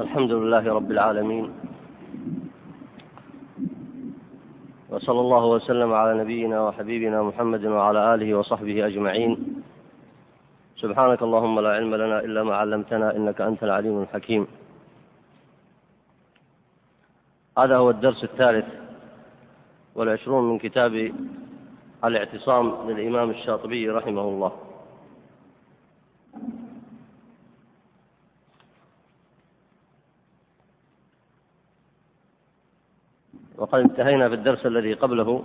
الحمد لله رب العالمين. وصلى الله وسلم على نبينا وحبيبنا محمد وعلى آله وصحبه أجمعين. سبحانك اللهم لا علم لنا إلا ما علمتنا إنك أنت العليم الحكيم. هذا هو الدرس الثالث والعشرون من كتاب الاعتصام للإمام الشاطبي رحمه الله. وقد انتهينا في الدرس الذي قبله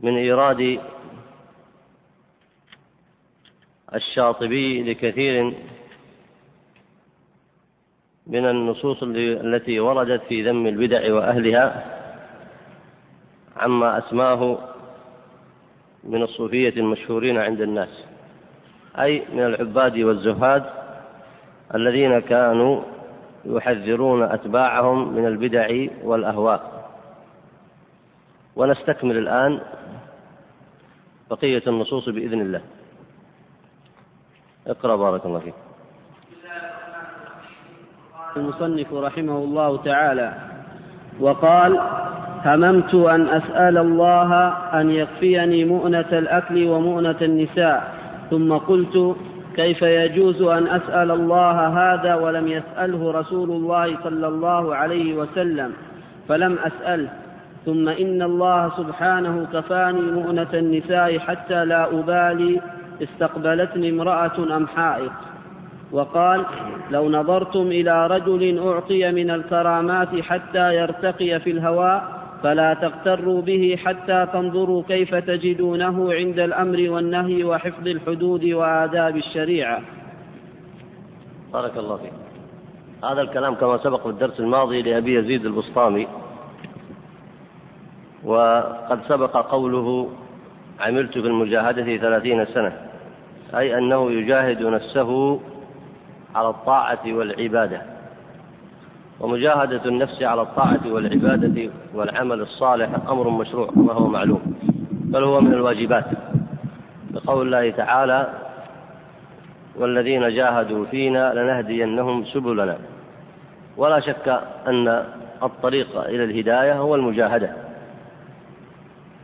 من إيراد الشاطبي لكثير من النصوص التي وردت في ذم البدع وأهلها عما أسماه من الصوفية المشهورين عند الناس أي من العباد والزهاد الذين كانوا يحذرون أتباعهم من البدع والأهواء. ونستكمل الآن بقية النصوص بإذن الله. اقرأ بارك الله فيك. المصنف رحمه الله تعالى وقال هممت أن أسأل الله أن يكفيني مؤنة الأكل ومؤنة النساء ثم قلت كيف يجوز أن أسأل الله هذا ولم يسأله رسول الله صلى الله عليه وسلم؟ فلم أسأله ثم إن الله سبحانه كفاني مؤنة النساء حتى لا أبالي استقبلتني امرأة أم حائط. وقال لو نظرتم إلى رجل أعطي من الكرامات حتى يرتقي في الهواء فلا تغتروا به حتى تنظروا كيف تجدونه عند الأمر والنهي وحفظ الحدود وآداب الشريعة. بارك الله فيك. هذا الكلام كما سبق في الدرس الماضي لأبي يزيد البسطامي. وقد سبق قوله عملت في المجاهدة ثلاثين سنة. أي أنه يجاهد نفسه على الطاعة والعبادة. ومجاهدة النفس على الطاعة والعبادة والعمل الصالح أمر مشروع كما هو معلوم بل هو من الواجبات. بقول الله تعالى والذين جاهدوا فينا لنهدينهم سبلنا. ولا شك أن الطريق إلى الهداية هو المجاهدة.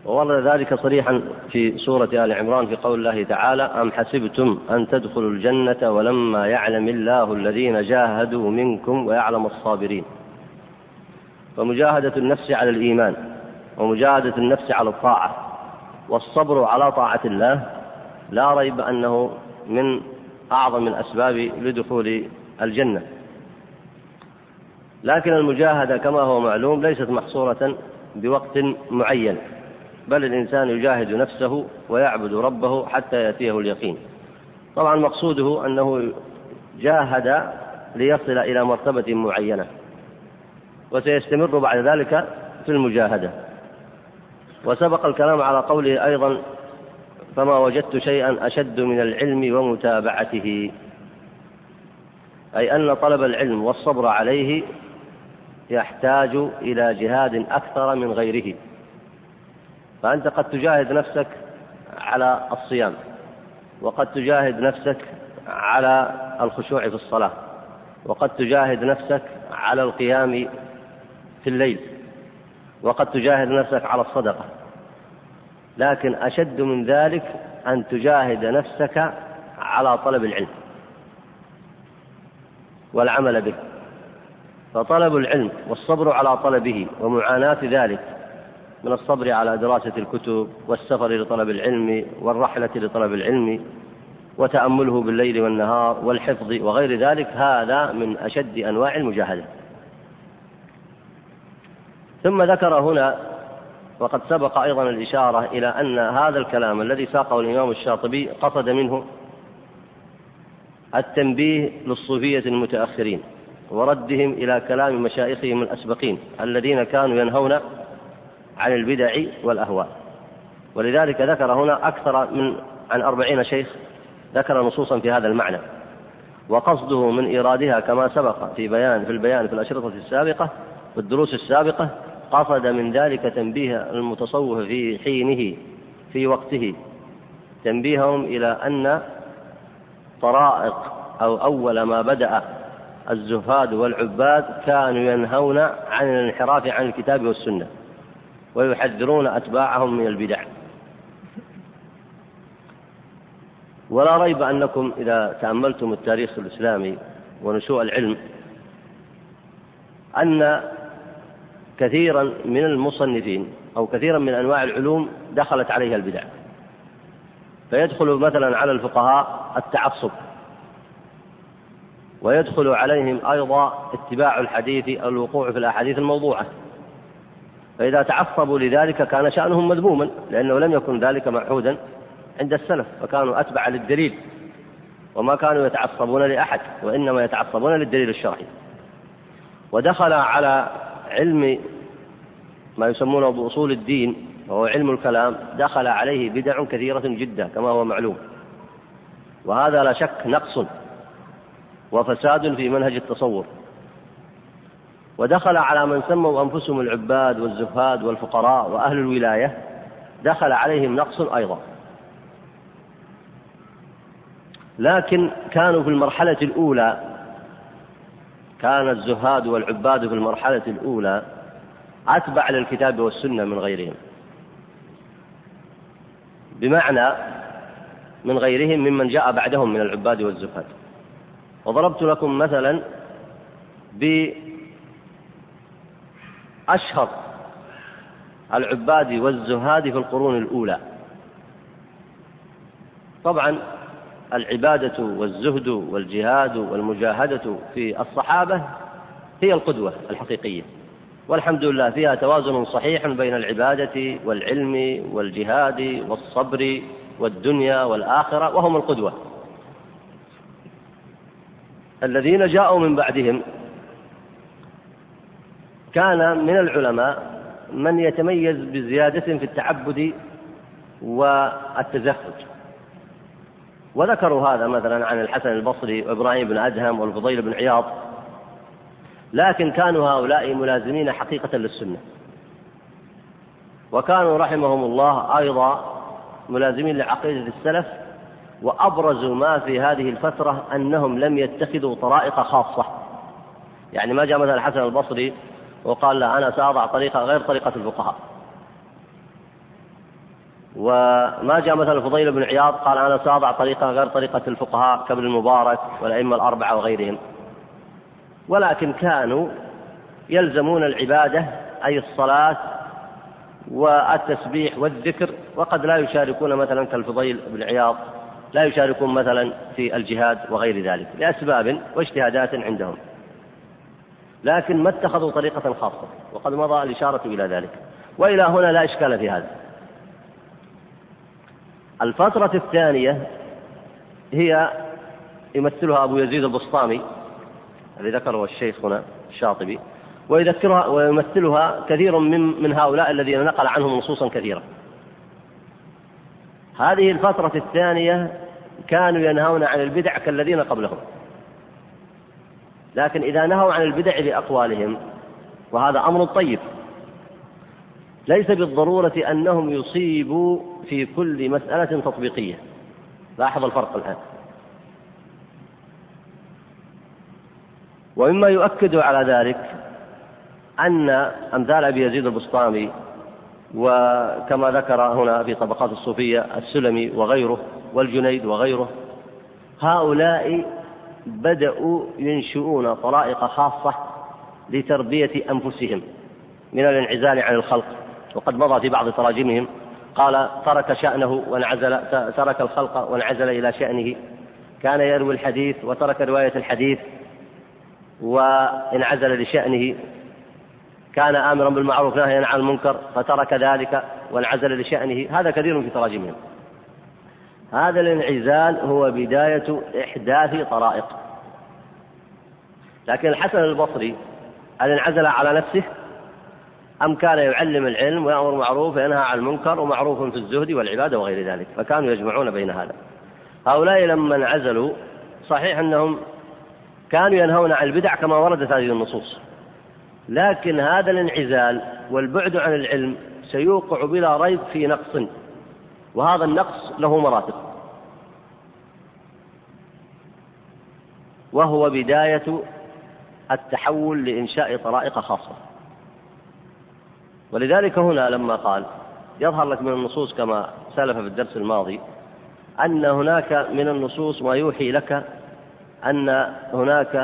وورد ذلك صريحا في سورة آل عمران في قول الله تعالى أم حسبتم أن تدخلوا الجنة ولما يعلم الله الذين جاهدوا منكم ويعلم الصابرين. فمجاهدة النفس على الإيمان ومجاهدة النفس على الطاعة والصبر على طاعة الله لا ريب أنه من أعظم الأسباب لدخول الجنة. لكن المجاهدة كما هو معلوم ليست محصورة بوقت معين. بل الإنسان يجاهد نفسه ويعبد ربه حتى يأتيه اليقين. طبعا مقصوده أنه جاهد ليصل إلى مرتبة معينة وسيستمر بعد ذلك في المجاهدة. وسبق الكلام على قوله أيضا فما وجدت شيئا أشد من العلم ومتابعته أي أن طلب العلم والصبر عليه يحتاج إلى جهاد أكثر من غيره. فأنت قد تجاهد نفسك على الصيام وقد تجاهد نفسك على الخشوع في الصلاة وقد تجاهد نفسك على القيام في الليل وقد تجاهد نفسك على الصدقة. لكن أشد من ذلك أن تجاهد نفسك على طلب العلم والعمل به. فطلب العلم والصبر على طلبه ومعاناة ذلك من الصبر على دراسة الكتب والسفر لطلب العلم والرحلة لطلب العلم وتأمله بالليل والنهار والحفظ وغير ذلك هذا من أشد أنواع المجاهدة. ثم ذكر هنا وقد سبق أيضا الإشارة إلى أن هذا الكلام الذي ساقه الإمام الشاطبي قصد منه التنبيه للصوفية المتأخرين وردهم إلى كلام مشايخهم الأسبقين الذين كانوا ينهون عن البدع والأهواء. ولذلك ذكر هنا أكثر من عن أربعين شيخ ذكر نصوصا في هذا المعنى. وقصده من إيرادها كما سبق في بيان في البيان في الأشرطة السابقة في الدروس السابقة قصد من ذلك تنبيه المتصوف في حينه في وقته. تنبيههم إلى أن طرائق أو أول ما بدأ الزهاد والعباد كانوا ينهون عن الانحراف عن الكتاب والسنة. ويحذرون أتباعهم من البدع. ولا ريب أنكم إذا تأملتم التاريخ الإسلامي ونشوء العلم أن كثيرا من المصنفين أو كثيرا من أنواع العلوم دخلت عليها البدع. فيدخل مثلا على الفقهاء التعصب ويدخل عليهم أيضا اتباع الحديث أو الوقوع في الأحاديث الموضوعة. فإذا تعصبوا لذلك كان شأنهم مذموما لأنه لم يكن ذلك معهودا عند السلف فكانوا أتبع للدليل وما كانوا يتعصبون لأحد وإنما يتعصبون للدليل الشرعي. ودخل على علم ما يسمونه بأصول الدين وهو علم الكلام دخل عليه بدع كثيرة جدا كما هو معلوم. وهذا لا شك نقص وفساد في منهج التصور ودخل على من سموا أنفسهم العباد والزهاد والفقراء وأهل الولاية دخل عليهم نقص أيضا. لكن كانوا في المرحلة الأولى كان الزهاد والعباد في المرحلة الأولى أتبع للكتاب والسنة من غيرهم. بمعنى من غيرهم ممن جاء بعدهم من العباد والزهاد وضربت لكم مثلا بأشهر العباد والزهاد في القرون الأولى. طبعا العبادة والزهد والجهاد والمجاهدة في الصحابة هي القدوة الحقيقية والحمد لله فيها توازن صحيح بين العبادة والعلم والجهاد والصبر والدنيا والآخرة وهم القدوة. الذين جاءوا من بعدهم كان من العلماء من يتميز بزيادة في التعبد والتزهد. وذكروا هذا مثلا عن الحسن البصري وإبراهيم بن أدهم والفضيل بن عياض لكن كانوا هؤلاء ملازمين حقيقة للسنة. وكانوا رحمهم الله أيضا ملازمين لعقيدة السلف وأبرز ما في هذه الفترة أنهم لم يتخذوا طرائق خاصة. يعني ما جاء مثلا الحسن البصري وقال لا أنا سأضع طريقة غير طريقة الفقهاء. وما جاء مثلا الفضيل بن عياض قال أنا سأضع طريقة غير طريقة الفقهاء كابن المبارك والأئمة الأربعة وغيرهم. ولكن كانوا يلزمون العبادة أي الصلاة والتسبيح والذكر وقد لا يشاركون مثلا كالفضيل بن عياض لا يشاركون مثلا في الجهاد وغير ذلك لأسباب واجتهادات عندهم. لكن ما اتخذوا طريقة خاصة وقد مضى الإشارة إلى ذلك. وإلى هنا لا إشكال في هذا. الفترة الثانية هي يمثلها أبو يزيد البسطامي الذي ذكره الشيخ هنا الشاطبي ويذكرها ويمثلها كثير من من هؤلاء الذين نقل عنهم نصوصا كثيرة. هذه الفترة الثانية كانوا ينهون عن البدع كالذين قبلهم. لكن إذا نهوا عن البدع بأقوالهم وهذا أمر طيب. ليس بالضرورة أنهم يصيبوا في كل مسألة تطبيقية. لاحظ الفرق الآن. ومما يؤكد على ذلك أن أمثال أبي يزيد البسطامي وكما ذكر هنا في طبقات الصوفية السلمي وغيره والجنيد وغيره هؤلاء بدأوا ينشئون طرائق خاصة لتربية أنفسهم من الانعزال عن الخلق. وقد مضى في بعض تراجمهم قال ترك شأنه وانعزل ترك الخلق وانعزل إلى شأنه. كان يروي الحديث وترك رواية الحديث وانعزل لشأنه. كان آمرا بالمعروف ناهيا عن المنكر فترك ذلك وانعزل لشأنه. هذا كثير في تراجمهم. هذا الانعزال هو بداية إحداث طرائق. لكن الحسن البصري هل انعزل على نفسه؟ أم كان يعلم العلم ويأمر بالمعروف وينهى عن المنكر ومعروف في الزهد والعبادة وغير ذلك؟ فكانوا يجمعون بين هذا. هؤلاء لما انعزلوا صحيح أنهم كانوا ينهون عن البدع كما وردت هذه النصوص. لكن هذا الانعزال والبعد عن العلم سيوقع بلا ريب في نقص. وهذا النقص له مراتب. وهو بداية التحول لإنشاء طرائق خاصة. ولذلك هنا لما قال يظهر لك من النصوص كما سلف في الدرس الماضي أن هناك من النصوص ما يوحي لك أن هناك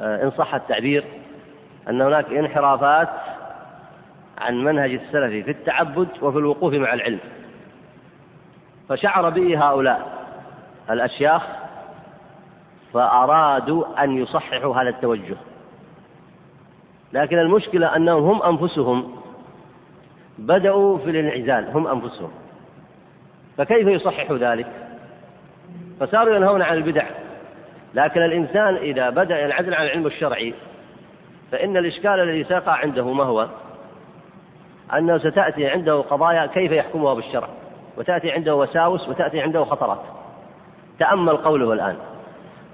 آه، إن صح التعبير أن هناك انحرافات عن منهج السلف في التعبد وفي الوقوف مع العلم. فشعر به هؤلاء الأشياخ فأرادوا أن يصححوا هذا التوجه لكن المشكلة أنهم هم أنفسهم بدأوا في الانعزال هم أنفسهم فكيف يصححوا ذلك؟ فصاروا ينهون عن البدع لكن الإنسان إذا بدأ ينعزل عن العلم الشرعي فإن الإشكال الذي سيقع عنده ما هو؟ أنه ستأتي عنده قضايا كيف يحكمها بالشرع وتأتي عنده وساوس وتأتي عنده خطرات. تأمل قوله الآن.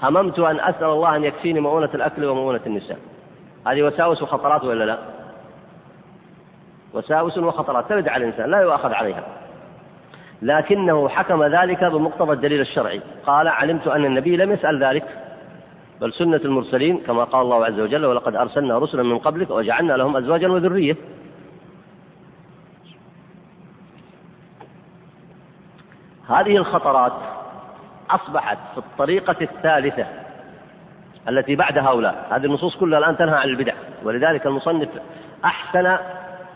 هممت أن أسأل الله أن يكفيني مؤونة الأكل ومؤونة النساء. هذه وساوس وخطرات ولا لا؟ وساوس وخطرات. ترد على الإنسان لا يؤاخذ عليها. لكنه حكم ذلك بمقتضى الدليل الشرعي. قال علمت أن النبي لم يسأل ذلك. بل سنة المرسلين كما قال الله عز وجل ولقد أرسلنا رسلا من قبلك وجعلنا لهم أزواجا وذرية. هذه الخطرات أصبحت في الطريقة الثالثة التي بعد هؤلاء. هذه النصوص كلها الآن تنهى عن البدع ولذلك المصنف أحسن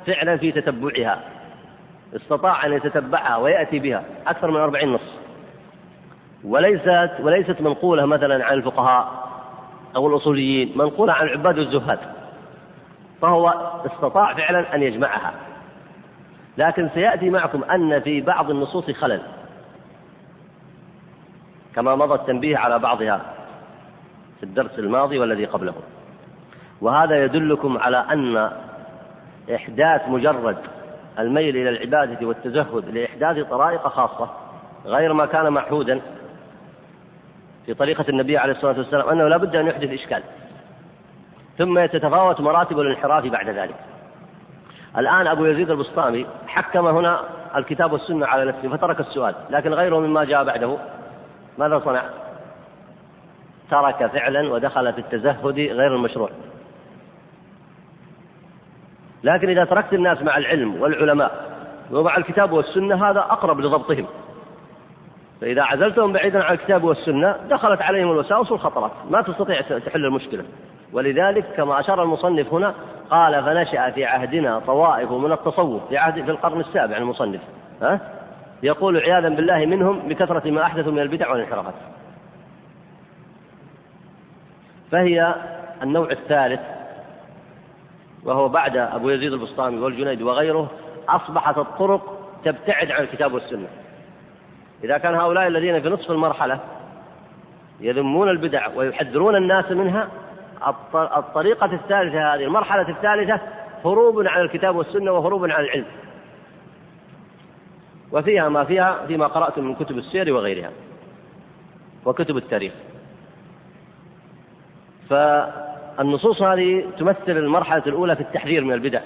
فعلا في تتبعها استطاع أن يتتبعها ويأتي بها أكثر من أربعين نص. وليست وليست منقولة مثلا عن الفقهاء أو الأصوليين منقولة عن العباد والزهاد فهو استطاع فعلا أن يجمعها. لكن سيأتي معكم أن في بعض النصوص خلل. كما مضى التنبيه على بعضها في الدرس الماضي والذي قبله. وهذا يدلكم على أن إحداث مجرد الميل إلى العبادة والتزهد لإحداث طرائق خاصة غير ما كان معهودا في طريقة النبي عليه الصلاة والسلام أنه لا بد أن يحدث إشكال. ثم تتفاوت مراتب الانحراف بعد ذلك. الآن أبو يزيد البسطامي حكم هنا الكتاب والسنة على نفسه فترك السؤال لكن غيره مما جاء بعده. ماذا صنع؟ ترك فعلا ودخل في التزهد غير المشروع. لكن إذا تركت الناس مع العلم والعلماء ومع الكتاب والسنة هذا أقرب لضبطهم. فإذا عزلتهم بعيدا عن الكتاب والسنة دخلت عليهم الوساوس والخطرات. ما تستطيع تحل المشكلة. ولذلك كما أشار المصنف هنا قال فنشأ في عهدنا طوائف من التصوف في عهد في القرن السابع المصنف. ها؟ يقول عياذا بالله منهم بكثرة ما أحدثوا من البدع والانحرافات. فهي النوع الثالث وهو بعد أبو يزيد البسطامي والجنيد وغيره أصبحت الطرق تبتعد عن الكتاب والسنة. إذا كان هؤلاء الذين في نصف المرحلة يذمون البدع ويحذرون الناس منها الطريقة الثالثة هذه المرحلة الثالثة هروب عن الكتاب والسنة وهروب عن العلم. وفيها ما فيها فيما قرأت من كتب السير وغيرها وكتب التاريخ. فالنصوص هذه تمثل المرحلة الأولى في التحذير من البدع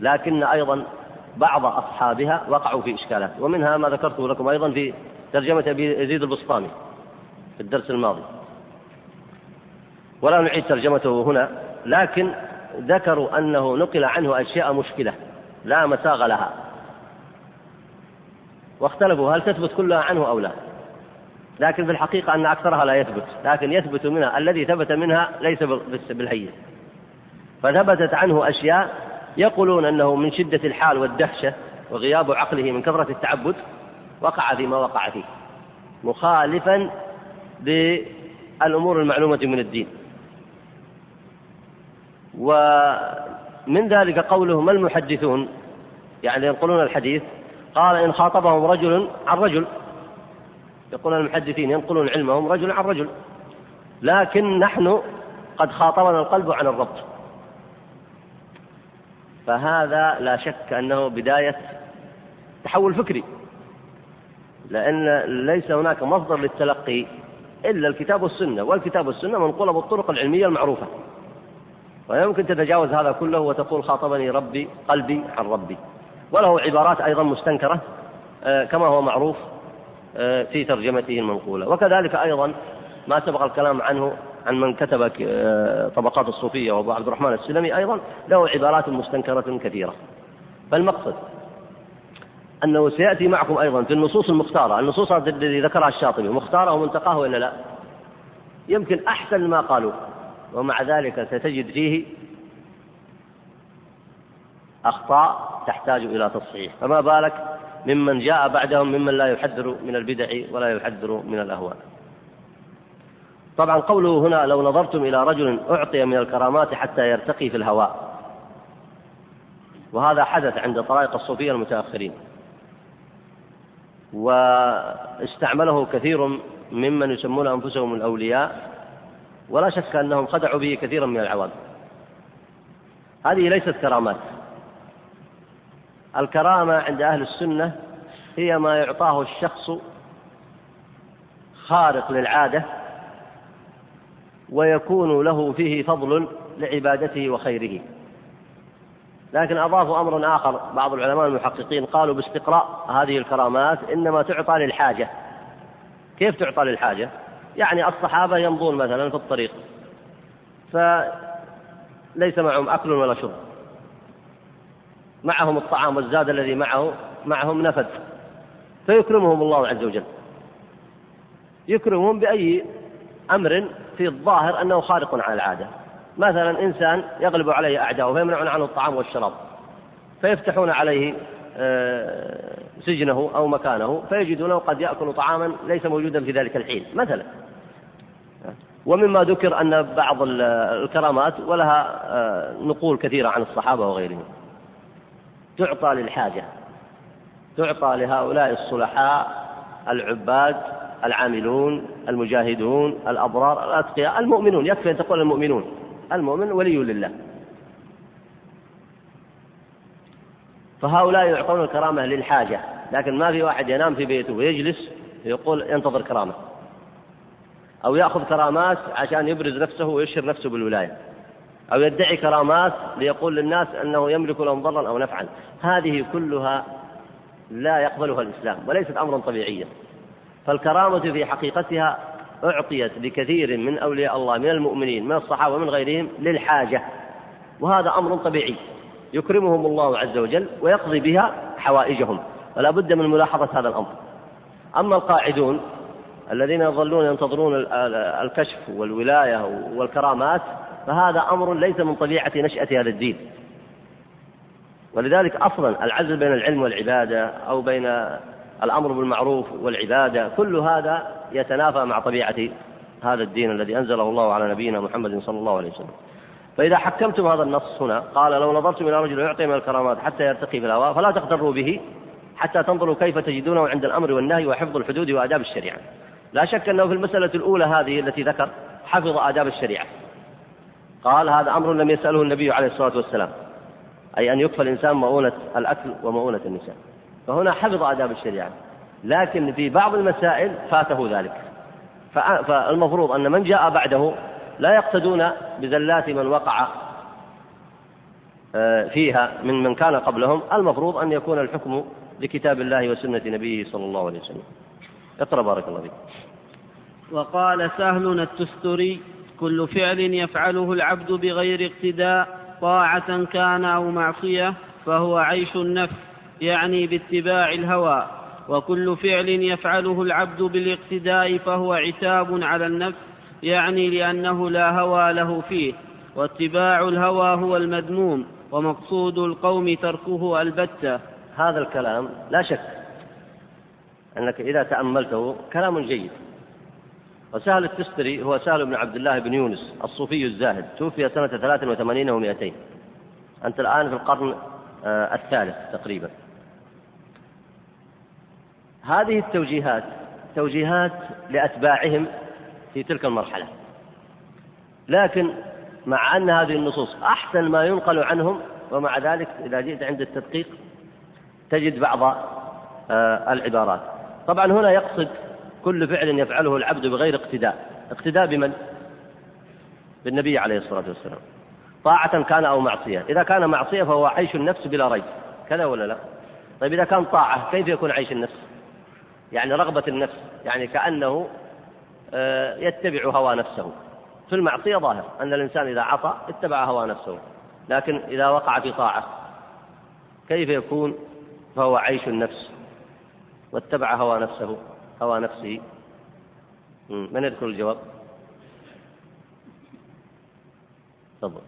لكن أيضا بعض أصحابها وقعوا في إشكالات ومنها ما ذكرته لكم أيضا في ترجمة أبي يزيد البسطامي في الدرس الماضي. ولا نعيد ترجمته هنا لكن ذكروا أنه نقل عنه أشياء مشكلة لا مساغ لها. واختلفوا هل تثبت كلها عنه أو لا. لكن في الحقيقة أن أكثرها لا يثبت. لكن يثبت منها الذي ثبت منها ليس بالهين. فثبتت عنه أشياء يقولون أنه من شدة الحال والدهشة وغياب عقله من كثرة التعبد وقع فيما وقع فيه. مخالفا للأمور المعلومة من الدين. ومن ذلك قوله ما المحدثون؟ يعني ينقلون الحديث قال إن خاطبهم رجل عن رجل. يقول المحدثين ينقلون علمهم رجل عن رجل. لكن نحن قد خاطبنا القلب عن الرب فهذا لا شك أنه بداية تحول فكري. لأن ليس هناك مصدر للتلقي إلا الكتاب والسنة. والكتاب والسنة منقولة بالطرق العلمية المعروفة. ويمكن تتجاوز هذا كله وتقول خاطبني ربي قلبي عن ربي. وله عبارات أيضا مستنكرة آه، كما هو معروف آه، في ترجمته المنقولة. وكذلك أيضا ما سبق الكلام عنه عن من كتب آه، طبقات الصوفية وأبو عبد الرحمن السلمي أيضا له عبارات مستنكرة كثيرة. فالمقصد أنه سيأتي معكم أيضا في النصوص المختارة. النصوص التي ذكرها الشاطبي مختارة ومنتقاه ولا لا؟ يمكن أحسن ما قالوا ومع ذلك ستجد فيه أخطاء تحتاج إلى تصحيح. فما بالك ممن جاء بعدهم ممن لا يحذر من البدع ولا يحذر من الأهواء. طبعا قوله هنا لو نظرتم إلى رجل أعطي من الكرامات حتى يرتقي في الهواء. وهذا حدث عند طرائق الصوفية المتأخرين. واستعمله كثير ممن يسمون أنفسهم الأولياء. ولا شك أنهم خدعوا به كثيرا من العوام. هذه ليست كرامات. الكرامة عند أهل السنة هي ما يعطاه الشخص خارق للعادة ويكون له فيه فضل لعبادته وخيره. لكن أضافوا أمر آخر بعض العلماء المحققين قالوا باستقراء هذه الكرامات إنما تعطى للحاجة. كيف تعطى للحاجة؟ يعني الصحابة يمضون مثلا في الطريق فليس معهم أكل ولا شرب. معهم الطعام والزاد الذي معه معهم نفد. فيكرمهم الله عز وجل. يكرمهم بأي أمر في الظاهر أنه خارق على العادة. مثلا إنسان يغلب عليه أعداؤه فيمنعون عنه الطعام والشراب. فيفتحون عليه آه، سجنه أو مكانه فيجدونه قد يأكل طعاما ليس موجودا في ذلك الحين مثلا. ومما ذكر أن بعض الكرامات ولها آه، نقول كثيرة عن الصحابة وغيرهم. تعطى للحاجة تعطى لهؤلاء الصلحاء العباد العاملون المجاهدون الأبرار الأتقياء المؤمنون يكفي أن تقول المؤمنون المؤمن ولي لله. فهؤلاء يعطون الكرامة للحاجة لكن ما في واحد ينام في بيته ويجلس يقول ينتظر كرامة أو يأخذ كرامات عشان يبرز نفسه ويشهر نفسه بالولاية. أو يدعي كرامات ليقول للناس أنه يملك لهم ضرا أو نفعا. هذه كلها لا يقبلها الإسلام وليست أمرا طبيعيا. فالكرامة في حقيقتها أعطيت لكثير من أولياء الله من المؤمنين من الصحابة ومن غيرهم للحاجة. وهذا أمر طبيعي يكرمهم الله عز وجل ويقضي بها حوائجهم. ولا بد من ملاحظة هذا الأمر. أما القاعدون الذين يظلون ينتظرون الكشف والولاية والكرامات فهذا أمر ليس من طبيعة نشأة هذا الدين. ولذلك أصلا العزل بين العلم والعبادة أو بين الأمر بالمعروف والعبادة كل هذا يتنافى مع طبيعة هذا الدين الذي أنزله الله على نبينا محمد صلى الله عليه وسلم. فإذا حكمتم هذا النص هنا قال لو نظرتم إلى رجل يعطي من الكرامات حتى يرتقي في الهواء فلا تغتروا به حتى تنظروا كيف تجدونه عند الأمر والنهي وحفظ الحدود وآداب الشريعة. لا شك أنه في المسألة الأولى هذه التي ذكر حفظ آداب الشريعة. قال هذا أمر لم يسأله النبي عليه الصلاة والسلام. أي أن يكفى الإنسان مؤونة الأكل ومؤونة النساء. فهنا حفظ آداب الشريعة. لكن في بعض المسائل فاته ذلك. فالمفروض أن من جاء بعده لا يقتدون بزلات من وقع آه، فيها من من كان قبلهم. المفروض أن يكون الحكم لكتاب الله وسنة نبيه صلى الله عليه وسلم. اقرأ بارك الله فيك. وقال سهل التستري كل فعل يفعله العبد بغير اقتداء طاعة كان أو معصية فهو عيش النفس يعني باتباع الهوى. وكل فعل يفعله العبد بالاقتداء فهو عتاب على النفس يعني لأنه لا هوى له فيه. واتباع الهوى هو المذموم ومقصود القوم تركه البتة. هذا الكلام لا شك أنك إذا تأملته كلام جيد. وسهل التستري هو سهل بن عبد الله بن يونس الصوفي الزاهد. توفي سنة 83 و200 أنت الآن في القرن آه، الثالث تقريبا. هذه التوجيهات توجيهات لأتباعهم في تلك المرحلة. لكن مع أن هذه النصوص أحسن ما ينقل عنهم ومع ذلك إذا جئت عند التدقيق تجد بعض آه، العبارات. طبعا هنا يقصد كل فعل يفعله العبد بغير اقتداء. اقتداء بمن؟ بالنبي عليه الصلاة والسلام. طاعة كان أو معصية. إذا كان معصية فهو عيش النفس بلا ريب. كذا ولا لا؟ طيب إذا كان طاعة كيف يكون عيش النفس؟ يعني رغبة النفس. يعني كأنه آه، يتبع هوى نفسه. في المعصية ظاهر أن الإنسان إذا عصى اتبع هوى نفسه. لكن إذا وقع في طاعة كيف يكون فهو عيش النفس واتبع هوى نفسه؟ هوى نفسه من يذكر الجواب؟ تفضل.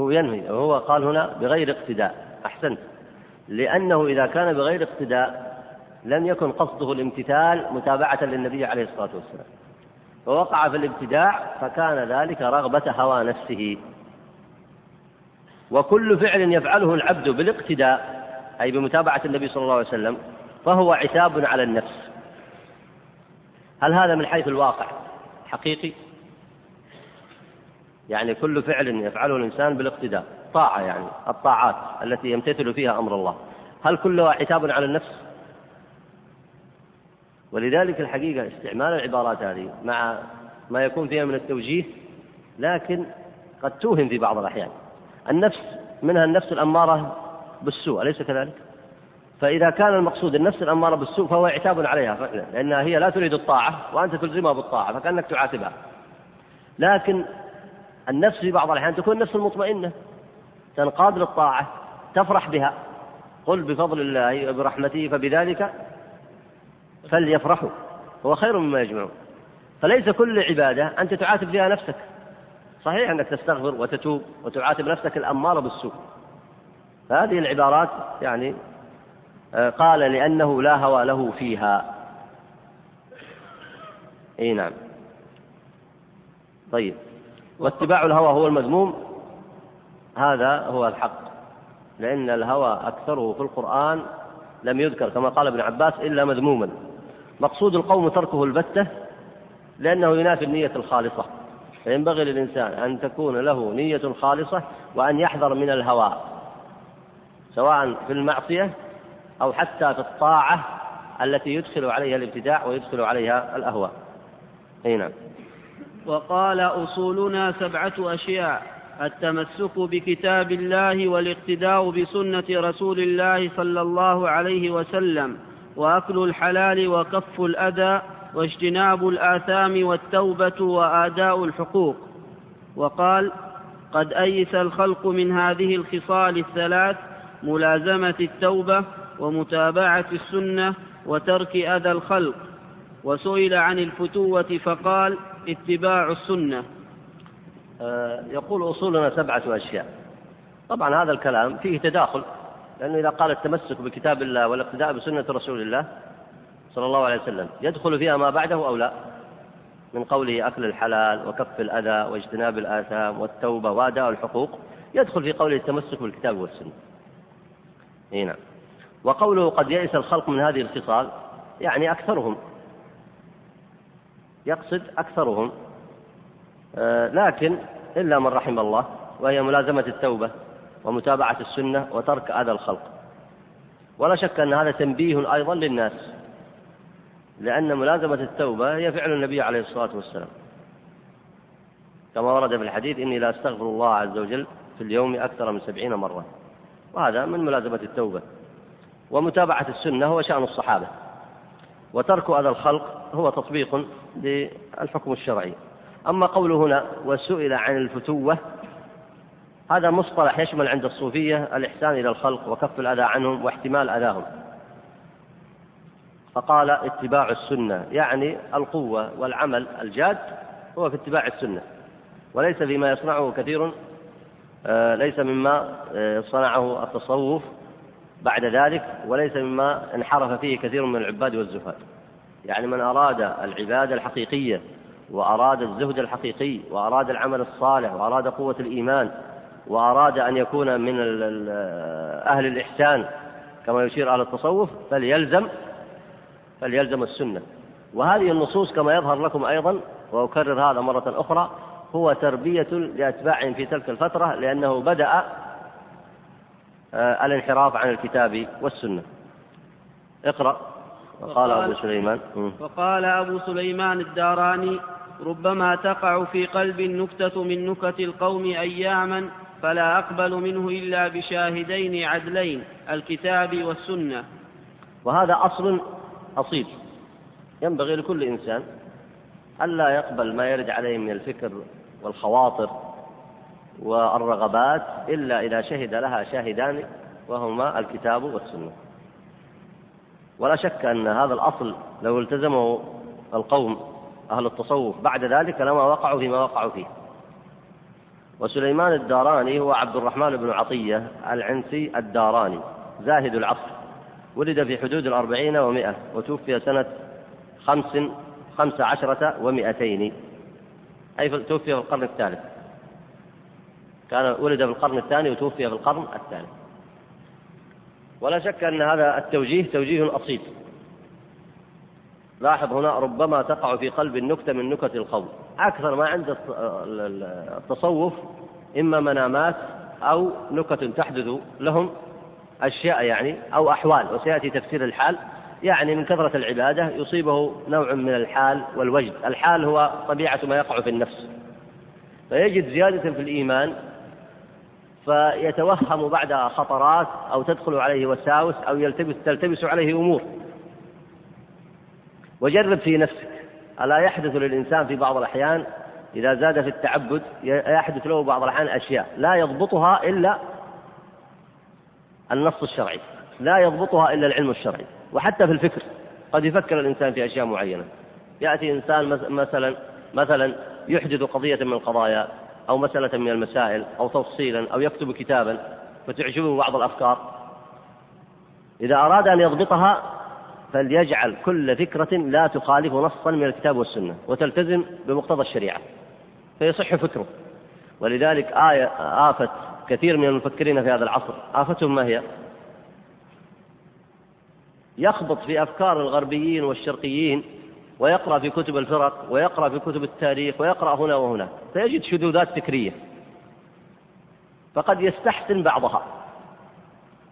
هو ينهي وهو قال هنا بغير اقتداء. أحسنت. لأنه إذا كان بغير اقتداء لم يكن قصده الامتثال متابعة للنبي عليه الصلاة والسلام. فوقع في الابتداع فكان ذلك رغبة هوى نفسه. وكل فعل يفعله العبد بالاقتداء أي بمتابعة النبي صلى الله عليه وسلم فهو عتاب على النفس. هل هذا من حيث الواقع؟ حقيقي. يعني كل فعل يفعله الإنسان بالاقتداء طاعة يعني الطاعات التي يمتثل فيها أمر الله. هل كلها عتاب على النفس؟ ولذلك الحقيقة استعمال العبارات هذه مع ما يكون فيها من التوجيه لكن قد توهم في بعض الأحيان. النفس منها النفس الأمارة بالسوء أليس كذلك؟ فإذا كان المقصود النفس الأمارة بالسوء فهو عتاب عليها فعلا لأنها هي لا تريد الطاعة وأنت تلزمها بالطاعة فكأنك تعاتبها. لكن النفس في بعض الأحيان تكون النفس المطمئنة تنقاد للطاعة تفرح بها. قل بفضل الله وبرحمته فبذلك فليفرحوا. هو خير مما يجمعون. فليس كل عبادة أنت تعاتب فيها نفسك. صحيح أنك تستغفر وتتوب وتعاتب نفسك الأمارة بالسوء. فهذه العبارات يعني آه، قال لأنه لا هوى له فيها. إي نعم. طيب. واتباع الهوى هو المذموم؟ هذا هو الحق. لأن الهوى أكثره في القرآن لم يذكر كما قال ابن عباس إلا مذموما. مقصود القوم تركه البتة لأنه ينافي النية الخالصة. فينبغي للإنسان أن تكون له نية خالصة وأن يحذر من الهوى. سواء في المعصية أو حتى في الطاعة التي يدخل عليها الابتداع ويدخل عليها الأهواء. أي نعم. وقال أصولنا سبعة أشياء التمسك بكتاب الله والاقتداء بسنة رسول الله صلى الله عليه وسلم وأكل الحلال وكف الأذى واجتناب الآثام والتوبة وآداء الحقوق. وقال قد أيس الخلق من هذه الخصال الثلاث ملازمة التوبة ومتابعة السنة وترك أذى الخلق. وسئل عن الفتوة فقال اتباع السنة. آه، يقول أصولنا سبعة أشياء. طبعا هذا الكلام فيه تداخل لأنه إذا قال التمسك بكتاب الله والاقتداء بسنة رسول الله صلى الله عليه وسلم يدخل فيها ما بعده أو لا؟ من قوله أكل الحلال وكف الأذى واجتناب الآثام والتوبة وأداء الحقوق يدخل في قوله التمسك بالكتاب والسنة. إي نعم. وقوله قد يئس الخلق من هذه الخصال يعني أكثرهم. يقصد أكثرهم. آه، لكن إلا من رحم الله وهي ملازمة التوبة ومتابعة السنة وترك أذى الخلق. ولا شك أن هذا تنبيه أيضا للناس لأن ملازمة التوبة هي فعل النبي عليه الصلاة والسلام. كما ورد في الحديث إني لا أستغفر الله عز وجل في اليوم أكثر من سبعين مرة. وهذا من ملازمة التوبة. ومتابعة السنة هو شأن الصحابة. وترك أذى الخلق هو تطبيق للحكم الشرعي. أما قوله هنا وسئل عن الفتوة هذا مصطلح يشمل عند الصوفية الإحسان إلى الخلق وكف الأذى عنهم واحتمال أذاهم. فقال اتباع السنة يعني القوة والعمل الجاد هو في اتباع السنة وليس فيما يصنعه كثير ليس مما آه، صنعه التصوف بعد ذلك وليس مما انحرف فيه كثير من العباد والزهاد. يعني من أراد العبادة الحقيقية وأراد الزهد الحقيقي وأراد العمل الصالح وأراد قوة الإيمان وأراد أن يكون من أهل الإحسان كما يشير أهل التصوف فليلزم فليلزم السنة. وهذه النصوص كما يظهر لكم أيضا وأكرر هذا مرة أخرى هو تربية لأتباعهم في تلك الفترة لأنه بدأ آه، الانحراف عن الكتاب والسنة. اقرأ. وقال أبو سليمان. وقال أبو سليمان الداراني ربما تقع في قلب النكتة من نكت القوم أياما فلا أقبل منه إلا بشاهدين عدلين الكتاب والسنة. وهذا أصل أصيل. ينبغي لكل إنسان ألا يقبل ما يرد عليه من الفكر والخواطر والرغبات إلا إذا شهد لها شاهدان وهما الكتاب والسنة. ولا شك أن هذا الأصل لو التزمه القوم أهل التصوف بعد ذلك لما وقعوا فيما وقعوا فيه. وسليمان الداراني هو عبد الرحمن بن عطية العنسي الداراني زاهد العصر ولد في حدود الأربعين ومائة وتوفي سنة خمس خمس عشرة ومائتين أي توفي في القرن الثالث. كان ولد في القرن الثاني وتوفي في القرن الثالث. ولا شك أن هذا التوجيه توجيه أصيل. لاحظ هنا ربما تقع في قلب النكتة من نكت القول أكثر ما عند التصوف إما منامات أو نكت تحدث لهم أشياء يعني أو أحوال. وسيأتي تفسير الحال. يعني من كثرة العبادة يصيبه نوع من الحال والوجد. الحال هو طبيعة ما يقع في النفس. فيجد زيادة في الإيمان فيتوهم بعدها خطرات أو تدخل عليه وساوس أو يلتبس تلتبس عليه أمور. وجرب في نفسك. ألا يحدث للإنسان في بعض الأحيان إذا زاد في التعبد يحدث له بعض الأحيان أشياء لا يضبطها إلا النص الشرعي. لا يضبطها إلا العلم الشرعي. وحتى في الفكر. قد يفكر الإنسان في أشياء معينة. يأتي إنسان مثلا مثلا يحدث قضية من القضايا أو مسألة من المسائل أو تفصيلا أو يكتب كتابا فتعجبه بعض الأفكار. إذا أراد أن يضبطها فليجعل كل فكرة لا تخالف نصا من الكتاب والسنة وتلتزم بمقتضى الشريعة. فيصح فكره. ولذلك آية آفة كثير من المفكرين في هذا العصر. آفتهم ما هي؟ يخبط في أفكار الغربيين والشرقيين ويقرأ في كتب الفرق ويقرأ في كتب التاريخ ويقرأ هنا وهنا فيجد شذوذات فكرية. فقد يستحسن بعضها.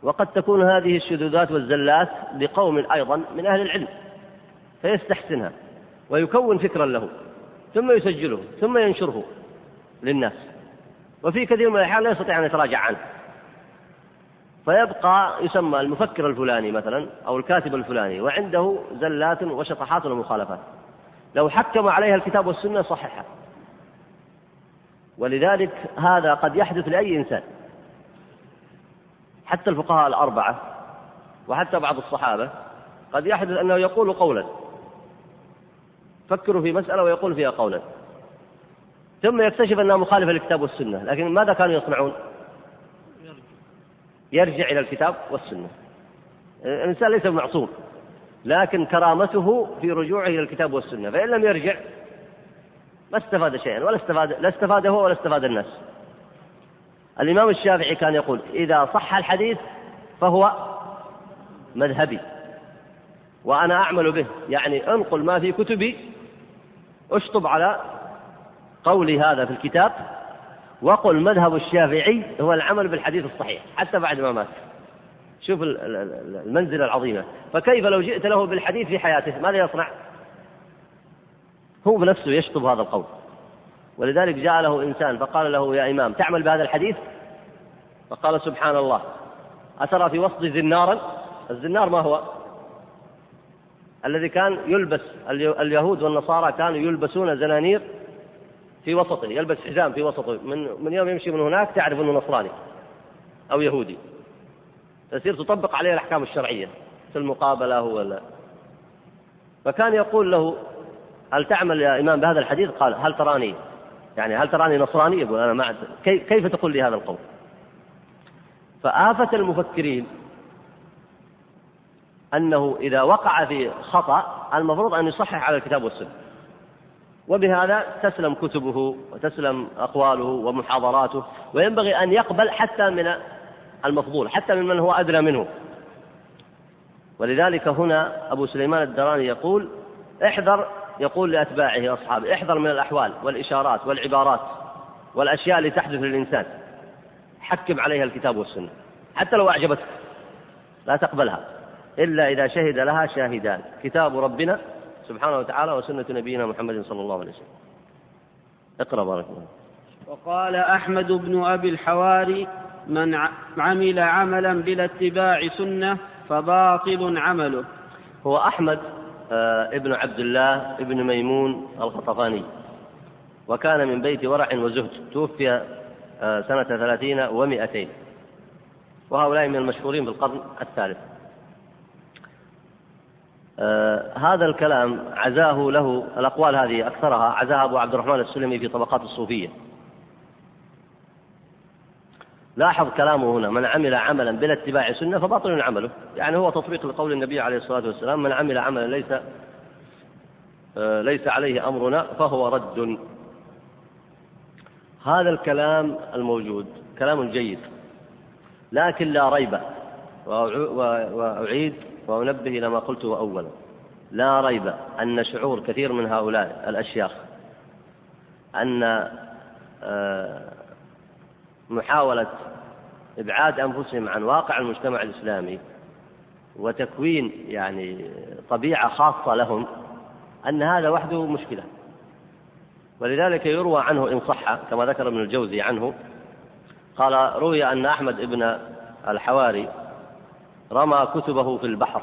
وقد تكون هذه الشذوذات والزلات لقوم أيضا من أهل العلم فيستحسنها ويكون فكرا له ثم يسجله ثم ينشره للناس. وفي كثير من الأحيان لا يستطيع أن يتراجع عنه. فيبقى يسمى المفكر الفلاني مثلا أو الكاتب الفلاني وعنده زلات وشطحات ومخالفات. لو حكم عليها الكتاب والسنة صححها ولذلك هذا قد يحدث لأي إنسان. حتى الفقهاء الأربعة وحتى بعض الصحابة قد يحدث أنه يقول قولا. فكروا في مسألة ويقول فيها قولا. ثم يكتشف أنها مخالفة للكتاب والسنة لكن ماذا كانوا يصنعون؟ يرجع إلى الكتاب والسنة. الإنسان ليس معصوم لكن كرامته في رجوعه إلى الكتاب والسنة. فإن لم يرجع ما استفاد شيئا ولا استفاد لا استفاد هو ولا استفاد الناس. الإمام الشافعي كان يقول إذا صح الحديث فهو مذهبي وأنا أعمل به. يعني أنقل ما في كتبي أشطب على قولي هذا في الكتاب وقل مذهب الشافعي هو العمل بالحديث الصحيح حتى بعد ما مات. شوف المنزلة العظيمة. فكيف لو جئت له بالحديث في حياته؟ ماذا يصنع؟ هو بنفسه يشطب هذا القول. ولذلك جاء له إنسان فقال له يا إمام تعمل بهذا الحديث؟ فقال سبحان الله. أترى في وسط زنارا الزنار ما هو؟ الذي كان يلبس اليهود والنصارى كانوا يلبسون زنانير في وسطه يلبس حزام في وسطه من من يوم يمشي من هناك تعرف إنه نصراني أو يهودي تصير تطبق عليه الأحكام الشرعية في المقابلة ولا فكان يقول له هل تعمل يا إمام بهذا الحديث؟ قال هل تراني يعني هل تراني نصراني؟ يقول أنا ما كيف تقول لي هذا القول؟ فآفة المفكرين أنه إذا وقع في خطأ المفروض أن يصحح على الكتاب والسنة وبهذا تسلم كتبه وتسلم أقواله ومحاضراته وينبغي أن يقبل حتى من المفضول حتى ممن هو أدنى منه. ولذلك هنا أبو سليمان الدراني يقول احذر يقول لأتباعه أصحابه احذر من الأحوال والإشارات والعبارات والأشياء اللي تحدث للإنسان. حكم عليها الكتاب والسنة حتى لو أعجبتك لا تقبلها إلا إذا شهد لها شاهدان كتاب ربنا سبحانه وتعالى وسنة نبينا محمد صلى الله عليه وسلم. اقرأ بارك الله وقال أحمد بن أبي الحواري من عمل عملا بلا اتباع سنة فباطل عمله. هو أحمد آه، ابن عبد الله ابن ميمون الغطفاني وكان من بيت ورع وزهد. توفي آه، سنة ثلاثين ومائتين. وهؤلاء من المشهورين بالقرن الثالث. آه هذا الكلام عزاه له الأقوال هذه أكثرها عزاها أبو عبد الرحمن السلمي في طبقات الصوفية. لاحظ كلامه هنا من عمل عملا بلا اتباع سنة فباطل عمله. يعني هو تطبيق لقول النبي عليه الصلاة والسلام من عمل عملا ليس آه ليس عليه أمرنا فهو رد. هذا الكلام الموجود كلام جيد لكن لا ريب. وأعيد وأنبه إلى ما قلته أولا. لا ريب أن شعور كثير من هؤلاء الأشياخ أن آه، محاولة إبعاد أنفسهم عن واقع المجتمع الإسلامي وتكوين يعني طبيعة خاصة لهم أن هذا وحده مشكلة. ولذلك يروى عنه إن صح كما ذكر ابن الجوزي عنه قال روي أن أحمد بن الحواري رمى كتبه في البحر.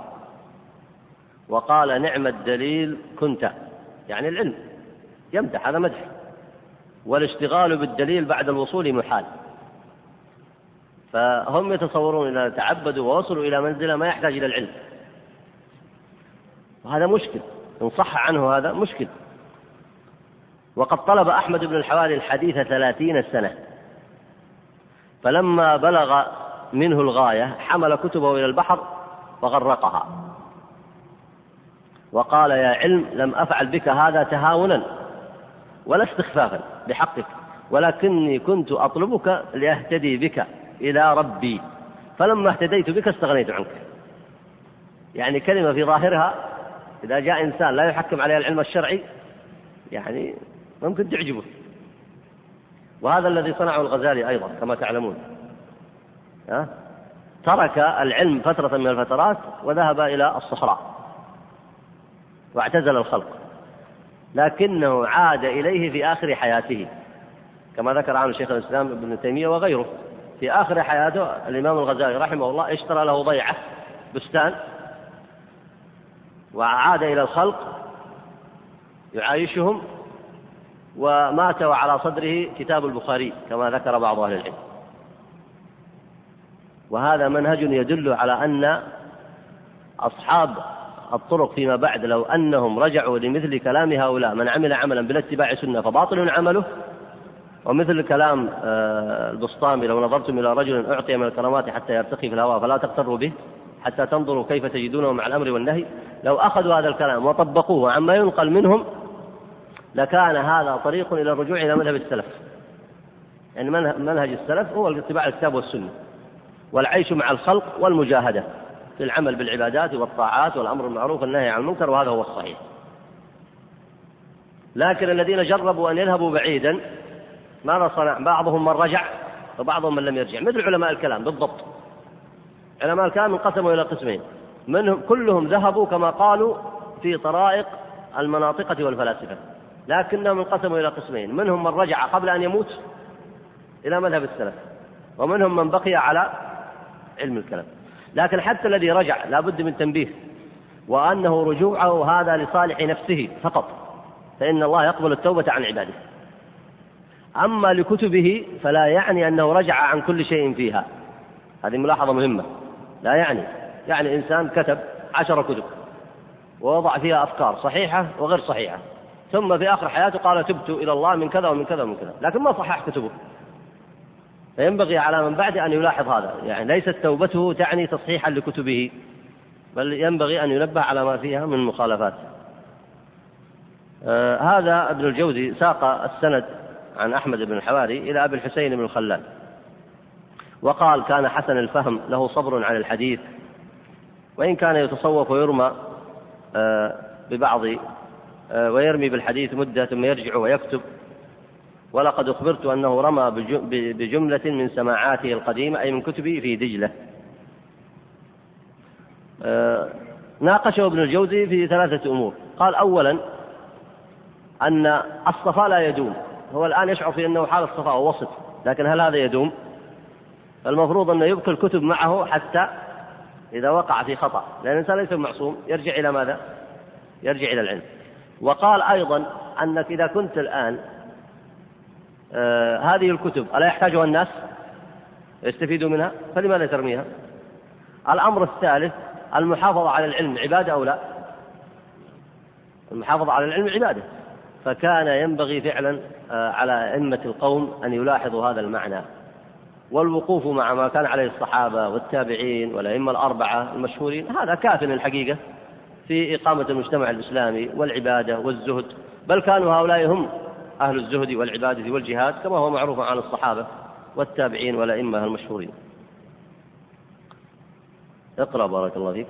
وقال نعم الدليل كنت. يعني العلم. يمدح هذا مدح. والاشتغال بالدليل بعد الوصول محال. فهم يتصورون إذا تعبدوا ووصلوا إلى منزلة ما يحتاج إلى العلم. وهذا مشكل. إن صح عنه هذا مشكل. وقد طلب أحمد بن الحواري الحديث ثلاثين سنة. فلما بلغ منه الغاية حمل كتبه إلى البحر وغرقها. وقال يا علم لم أفعل بك هذا تهاونا ولا استخفافا بحقك ولكني كنت أطلبك لأهتدي بك إلى ربي فلما اهتديت بك استغنيت عنك. يعني كلمة في ظاهرها إذا جاء إنسان لا يحكم عليها العلم الشرعي يعني ممكن تعجبه. وهذا الذي صنعه الغزالي أيضا كما تعلمون؟ ترك العلم فترة من الفترات وذهب إلى الصحراء واعتزل الخلق لكنه عاد إليه في آخر حياته كما ذكر عنه شيخ الإسلام ابن تيمية وغيره في آخر حياته الإمام الغزالي رحمه الله اشترى له ضيعة بستان وعاد إلى الخلق يعايشهم ومات وعلى صدره كتاب البخاري كما ذكر بعض أهل العلم. وهذا منهج يدل على أن أصحاب الطرق فيما بعد لو أنهم رجعوا لمثل كلام هؤلاء من عمل عملا بلا اتباع سنة فباطل عمله ومثل كلام آه، البسطامي لو نظرتم إلى رجل أعطي من الكرامات حتى يرتقي في الهواء فلا تغتروا به حتى تنظروا كيف تجدونه مع الأمر والنهي لو أخذوا هذا الكلام وطبقوه عما ينقل منهم لكان هذا طريق إلى الرجوع إلى مذهب السلف. يعني منهج السلف هو اتباع الكتاب والسنة. والعيش مع الخلق والمجاهدة في العمل بالعبادات والطاعات والأمر بالمعروف والنهي عن المنكر وهذا هو الصحيح. لكن الذين جربوا أن يذهبوا بعيدا ماذا صنع؟ بعضهم من رجع وبعضهم من لم يرجع. مثل علماء الكلام بالضبط. علماء الكلام انقسموا إلى قسمين. منهم كلهم ذهبوا كما قالوا في طرائق المناطقة والفلاسفة. لكنهم انقسموا إلى قسمين. منهم من رجع قبل أن يموت إلى مذهب السلف ومنهم من بقي على علم الكلام. لكن حتى الذي رجع لا بد من تنبيه وأنه رجوعه هذا لصالح نفسه فقط فإن الله يقبل التوبة عن عباده. أما لكتبه فلا يعني أنه رجع عن كل شيء فيها. هذه ملاحظة مهمة. لا يعني يعني إنسان كتب عشر كتب ووضع فيها أفكار صحيحة وغير صحيحة ثم في آخر حياته قال تبت إلى الله من كذا ومن كذا ومن كذا لكن ما صحح كتبه. فينبغي على من بعد أن يلاحظ هذا. يعني ليست توبته تعني تصحيحا لكتبه بل ينبغي أن ينبه على ما فيها من مخالفات. آه هذا ابن الجوزي ساق السند عن أحمد بن الحواري إلى أبي الحسين بن الخلال. وقال كان حسن الفهم له صبر عن الحديث وإن كان يتصوف ويرمى آه ببعض آه ويرمي بالحديث مدة ثم يرجع ويكتب ولقد أخبرت أنه رمى بجملة من سماعاته القديمة أي من كتبه في دجلة. آه، ناقشه ابن الجوزي في ثلاثة أمور. قال أولا أن الصفاء لا يدوم. هو الآن يشعر في أنه حال الصفاء ووسط لكن هل هذا يدوم؟ المفروض أنه يبقي الكتب معه حتى إذا وقع في خطأ. لأن الإنسان ليس معصوم. يرجع إلى ماذا؟ يرجع إلى العلم. وقال أيضا أنك إذا كنت الآن هذه الكتب ألا يحتاجها الناس؟ يستفيدوا منها؟ فلماذا ترميها؟ الأمر الثالث المحافظة على العلم عبادة أو لا؟ المحافظة على العلم عبادة. فكان ينبغي فعلا آه، على أئمة القوم أن يلاحظوا هذا المعنى. والوقوف مع ما كان عليه الصحابة والتابعين والأئمة الأربعة المشهورين هذا كاف الحقيقة في إقامة المجتمع الإسلامي والعبادة والزهد. بل كانوا هؤلاء هم أهل الزهد والعبادة والجهاد كما هو معروف عن الصحابة والتابعين والأئمة المشهورين. اقرأ بارك الله فيك.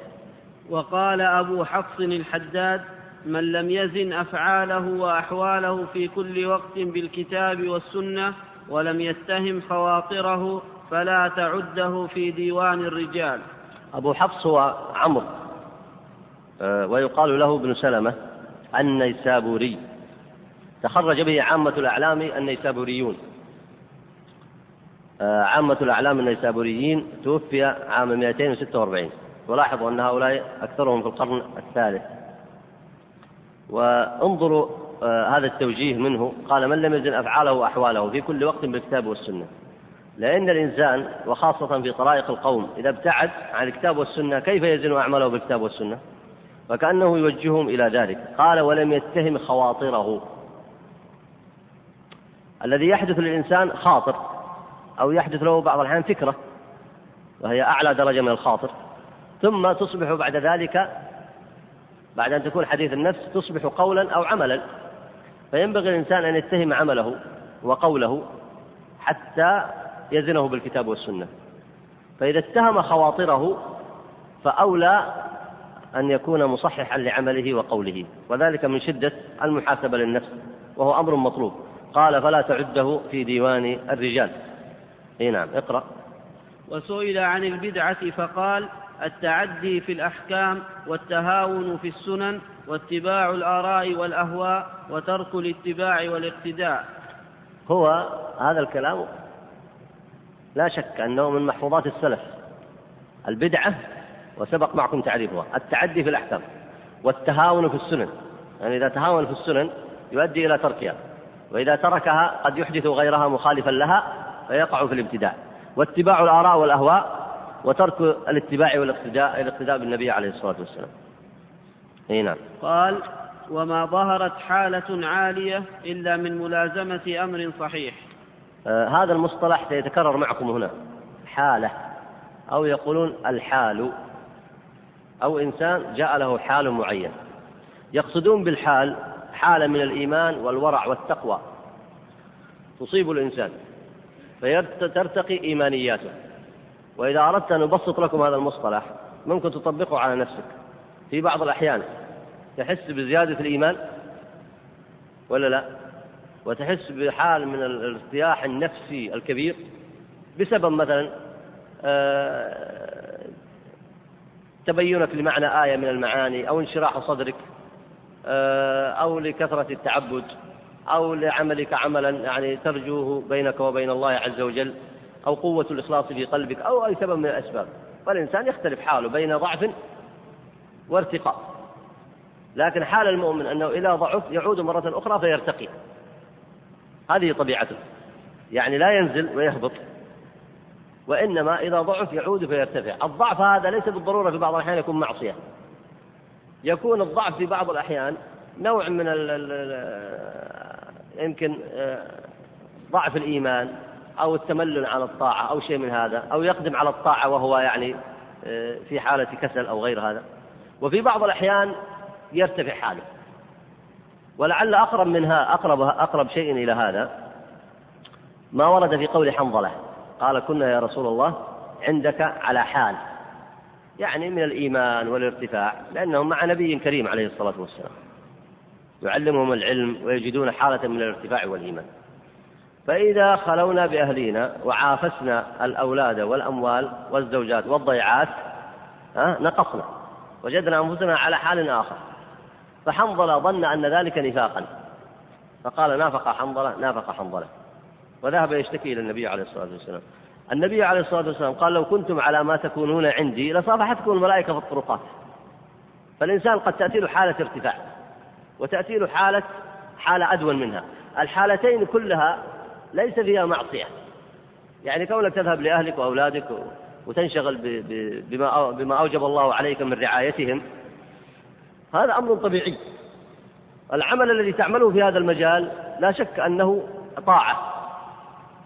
وقال أبو حفص الحداد من لم يزن أفعاله وأحواله في كل وقت بالكتاب والسنة ولم يتهم خواطره فلا تعده في ديوان الرجال. أبو حفص هو عمرو آه، ويقال له ابن سلمة النيسابوري. تخرج به عامة الأعلام النيسابوريون. آه، عامة الأعلام النيسابوريين توفي عام 246 ولاحظوا أن هؤلاء أكثرهم في القرن الثالث. وانظروا آه، هذا التوجيه منه. قال من لم يزن أفعاله وأحواله في كل وقت بالكتاب والسنة. لأن الإنسان وخاصة في طرائق القوم إذا ابتعد عن الكتاب والسنة كيف يزن أعماله بالكتاب والسنة؟ فكأنه يوجههم إلى ذلك. قال ولم يتهم خواطره. الذي يحدث للإنسان خاطر أو يحدث له بعض الأحيان فكرة وهي أعلى درجة من الخاطر. ثم تصبح بعد ذلك بعد أن تكون حديث النفس تصبح قولا أو عملا. فينبغي الإنسان أن يتهم عمله وقوله حتى يزنه بالكتاب والسنة. فإذا اتهم خواطره فأولى أن يكون مصححا لعمله وقوله وذلك من شدة المحاسبة للنفس وهو أمر مطلوب. قال فلا تعده في ديوان الرجال. إي نعم اقرأ. وسئل عن البدعة فقال التعدي في الأحكام والتهاون في السنن واتباع الآراء والأهواء وترك الاتباع والاقتداء. هو هذا الكلام لا شك أنه من محفوظات السلف. البدعة وسبق معكم تعريفها التعدي في الأحكام والتهاون في السنن. يعني إذا تهاون في السنن يؤدي إلى تركها. وإذا تركها قد يحدث غيرها مخالفا لها فيقع في الابتداع واتباع الآراء والأهواء وترك الاتباع والاقتداء الاقتداء بالنبي عليه الصلاة والسلام. أي نعم. قال وما ظهرت حالة عالية إلا من ملازمة أمر صحيح. آه هذا المصطلح سيتكرر معكم هنا. حالة. أو يقولون الحال. أو إنسان جاء له حال معين. يقصدون بالحال حالة من الإيمان والورع والتقوى. تصيب الإنسان فترتقي إيمانياته. وإذا أردت أن أبسط لكم هذا المصطلح ممكن تطبقه على نفسك في بعض الأحيان. تحس بزيادة الإيمان؟ ولا لا؟ وتحس بحال من الارتياح النفسي الكبير؟ بسبب مثلا آه، تبينك لمعنى آية من المعاني أو انشراح صدرك. أو لكثرة التعبد أو لعملك عملا يعني ترجوه بينك وبين الله عز وجل أو قوة الإخلاص في قلبك أو أي سبب من الأسباب. فالإنسان يختلف حاله بين ضعف وارتقاء. لكن حال المؤمن أنه إذا ضعف يعود مرة أخرى فيرتقي. هذه طبيعته. يعني لا ينزل ويهبط. وإنما إذا ضعف يعود فيرتفع. الضعف هذا ليس بالضرورة في بعض الأحيان يكون معصية. يكون الضعف في بعض الأحيان نوع من يمكن آه، ضعف الإيمان أو التملل عن الطاعة أو شيء من هذا أو يقدم على الطاعة وهو يعني آه، في حالة كسل أو غير هذا. وفي بعض الأحيان يرتفع حاله. ولعل أقرب منها أقرب أقرب شيء إلى هذا ما ورد في قول حنظلة. قال كنا يا رسول الله عندك على حال. يعني من الإيمان والارتفاع لأنهم مع نبي كريم عليه الصلاة والسلام. يعلمهم العلم ويجدون حالة من الارتفاع والإيمان. فإذا خلونا بأهلينا وعافسنا الأولاد والأموال والزوجات والضيعات نقصنا. وجدنا أنفسنا على حال آخر. فحنظلة ظن أن ذلك نفاقا. فقال نافق حنظلة نافق حنظلة. وذهب يشتكي إلى النبي عليه الصلاة والسلام. النبي عليه الصلاة والسلام قال لو كنتم على ما تكونون عندي لصافحتكم الملائكة في الطرقات. فالإنسان قد تأتي له حالة ارتفاع وتأتي له حالة حالة أدون منها. الحالتين كلها ليس فيها معصية. يعني كونك تذهب لأهلك وأولادك وتنشغل بما بما أوجب الله عليك من رعايتهم هذا أمر طبيعي. العمل الذي تعمله في هذا المجال لا شك أنه طاعة.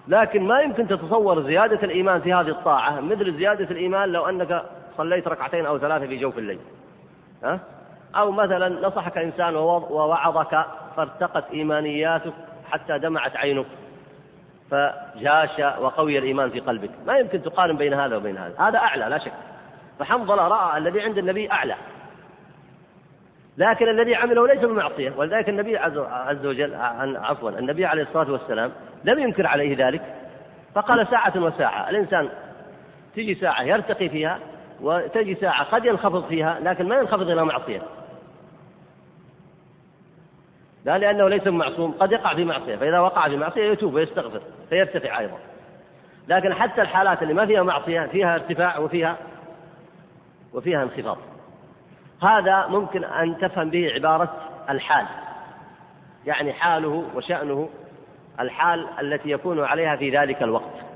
لكن ما يمكن تتصور زيادة الإيمان في هذه الطاعة مثل زيادة الإيمان لو أنك صليت ركعتين أو ثلاثة في جوف الليل. ها؟ أو مثلا نصحك إنسان ووعظك فارتقت إيمانياتك حتى دمعت عينك فجاش وقوي الإيمان في قلبك. ما يمكن تقارن بين هذا وبين هذا. هذا أعلى لا شك. فحنظلة رأى الذي عند النبي أعلى. لكن الذي عمله ليس بمعصية ولذلك النبي عز وجل عفوا النبي عليه الصلاة والسلام لم ينكر عليه ذلك فقال ساعة وساعة الإنسان تجي ساعة يرتقي فيها وتجي ساعة قد ينخفض فيها لكن ما ينخفض إلى معصية. لا لأنه ليس معصوم قد يقع في معصية فإذا وقع في معصية يتوب ويستغفر فيرتفع أيضا. لكن حتى الحالات اللي ما فيها معصية فيها ارتفاع وفيها وفيها انخفاض. هذا ممكن أن تفهم به عبارة الحال. يعني حاله وشأنه الحال التي يكون عليها في ذلك الوقت.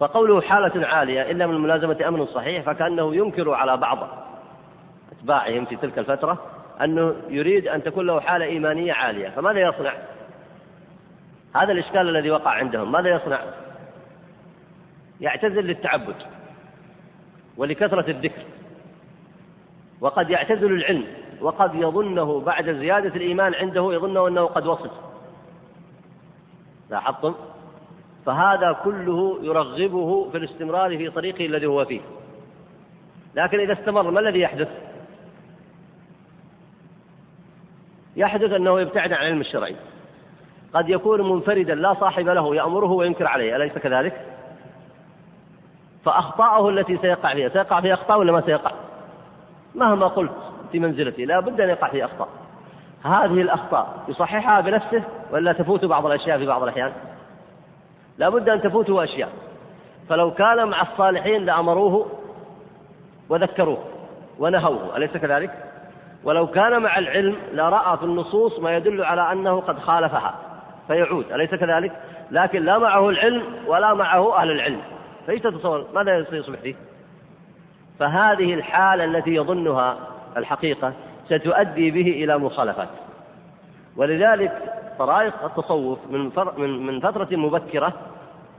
فقوله حالة عالية إلا من ملازمة أمن صحيح فكأنه ينكر على بعض أتباعهم في تلك الفترة أنه يريد أن تكون له حالة إيمانية عالية. فماذا يصنع؟ هذا الإشكال الذي وقع عندهم. ماذا يصنع؟ يعتزل للتعبد ولكثرة الذكر. وقد يعتزل العلم وقد يظنه بعد زيادة الإيمان عنده يظنه أنه قد وصل لاحظتم؟ فهذا كله يرغبه في الاستمرار في طريقه الذي هو فيه. لكن إذا استمر ما الذي يحدث؟ يحدث أنه يبتعد عن العلم الشرعي. قد يكون منفردا لا صاحب له يأمره وينكر عليه. أليس كذلك؟ فأخطاءه التي سيقع فيها سيقع في أخطاء ولا ما سيقع؟ مهما قلت في منزلتي لا بد أن يقع في أخطاء هذه الأخطاء يصححها بنفسه ولا تفوت بعض الأشياء في بعض الأحيان لا بد أن تفوته أشياء فلو كان مع الصالحين لأمروه وذكروه ونهوه أليس كذلك؟ ولو كان مع العلم لرأى في النصوص ما يدل على أنه قد خالفها فيعود أليس كذلك؟ لكن لا معه العلم ولا معه أهل العلم فإيش تتصور ماذا يصبح فيه؟ فهذه الحالة التي يظنها الحقيقة ستؤدي به إلى مخالفات. ولذلك طرائق التصوف من من من فترة مبكرة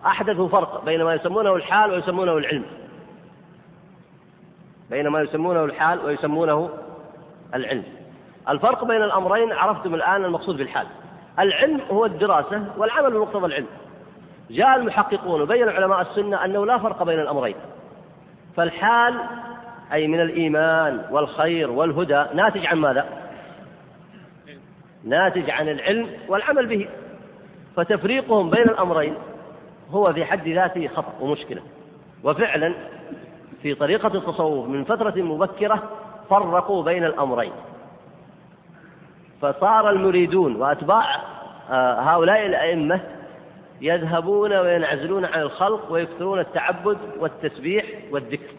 أحدثوا فرق بين ما يسمونه الحال ويسمونه العلم. بين ما يسمونه الحال ويسمونه العلم. الفرق بين الأمرين عرفتم الآن المقصود بالحال. العلم هو الدراسة والعمل بمقتضى العلم. جاء المحققون وبين علماء السنة أنه لا فرق بين الأمرين. فالحال أي من الإيمان والخير والهدى ناتج عن ماذا؟ ناتج عن العلم والعمل به. فتفريقهم بين الأمرين هو في حد ذاته خطأ ومشكلة. وفعلا في طريقة التصوف من فترة مبكرة فرقوا بين الأمرين. فصار المريدون وأتباع آه، هؤلاء الأئمة يذهبون وينعزلون عن الخلق ويكثرون التعبد والتسبيح والذكر.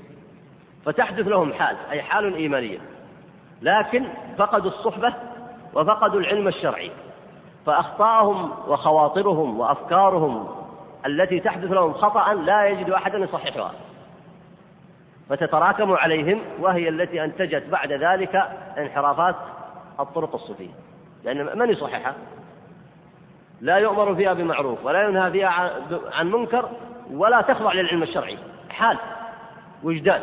فتحدث لهم حال أي حال إيمانية. لكن فقدوا الصحبة وفقدوا العلم الشرعي. فأخطاءهم وخواطرهم وأفكارهم التي تحدث لهم خطأ لا يجد أحدا يصححها. فتتراكم عليهم وهي التي أنتجت بعد ذلك انحرافات الطرق الصوفية. لأن من يصححها؟ لا يؤمر فيها بمعروف ولا ينهى فيها عن منكر ولا تخضع للعلم الشرعي. حال. وجدان.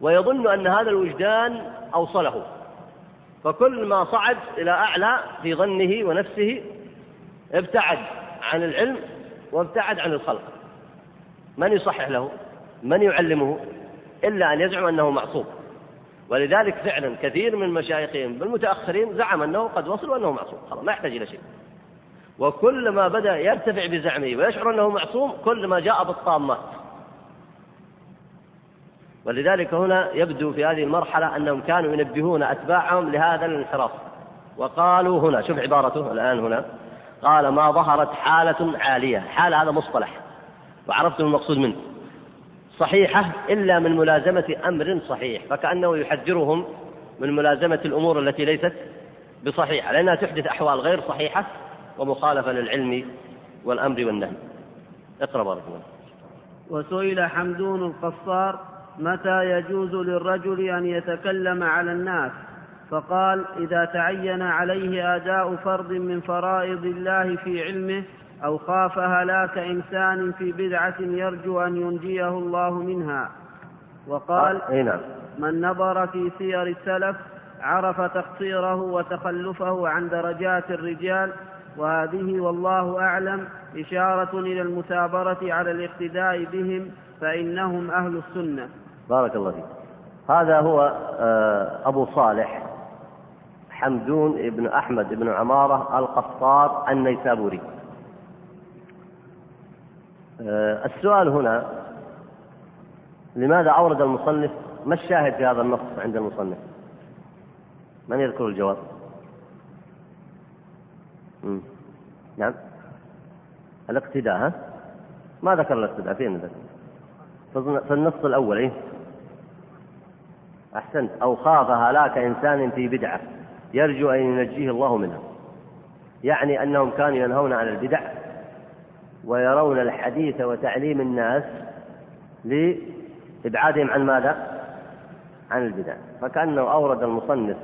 ويظن أن هذا الوجدان أوصله. فكل ما صعد إلى أعلى في ظنه ونفسه ابتعد عن العلم وابتعد عن الخلق. من يصحح له؟ من يعلمه؟ إلا أن يزعم أنه معصوم. ولذلك فعلا كثير من مشايخهم بالمتأخرين زعم أنه قد وصل وأنه معصوم. خلاص ما يحتاج إلى شيء. وكل ما بدأ يرتفع بزعمه ويشعر أنه معصوم كل ما جاء بالطامات ولذلك هنا يبدو في هذه المرحلة أنهم كانوا ينبهون أتباعهم لهذا الانحراف. وقالوا هنا شوف عبارته الآن هنا. قال ما ظهرت حالة عالية. حالة هذا مصطلح. وعرفتم المقصود منه. صحيحة إلا من ملازمة أمر صحيح. فكأنه يحذرهم من ملازمة الأمور التي ليست بصحيحة. لأنها تحدث أحوال غير صحيحة. ومخالفة للعلم والأمر والنهي. اقرأ بارك الله وسئل حمدون القصار متى يجوز للرجل أن يتكلم على الناس؟ فقال إذا تعين عليه أداء فرض من فرائض الله في علمه أو خاف هلاك إنسان في بدعة يرجو أن ينجيه الله منها. وقال آه نعم. من نظر في سير السلف عرف تقصيره وتخلفه عن درجات الرجال وهذه والله أعلم إشارة إلى المثابرة على الاقتداء بهم فإنهم أهل السنة. بارك الله فيك. هذا هو آه، أبو صالح حمدون بن أحمد بن عمارة القصار النيسابوري. آه، السؤال هنا لماذا أورد المصنف؟ ما الشاهد في هذا النص عند المصنف؟ من يذكر الجواب؟ نعم. الاقتداء ها؟ ما ذكر الاقتداء فين ذكر؟ في النص الأول إيه؟ أحسنت. أو خاف هلاك إنسان في بدعة يرجو أن ينجيه الله منها يعني أنهم كانوا ينهون عن البدع ويرون الحديث وتعليم الناس لإبعادهم عن ماذا؟ عن البدع. فكأنه أورد المصنف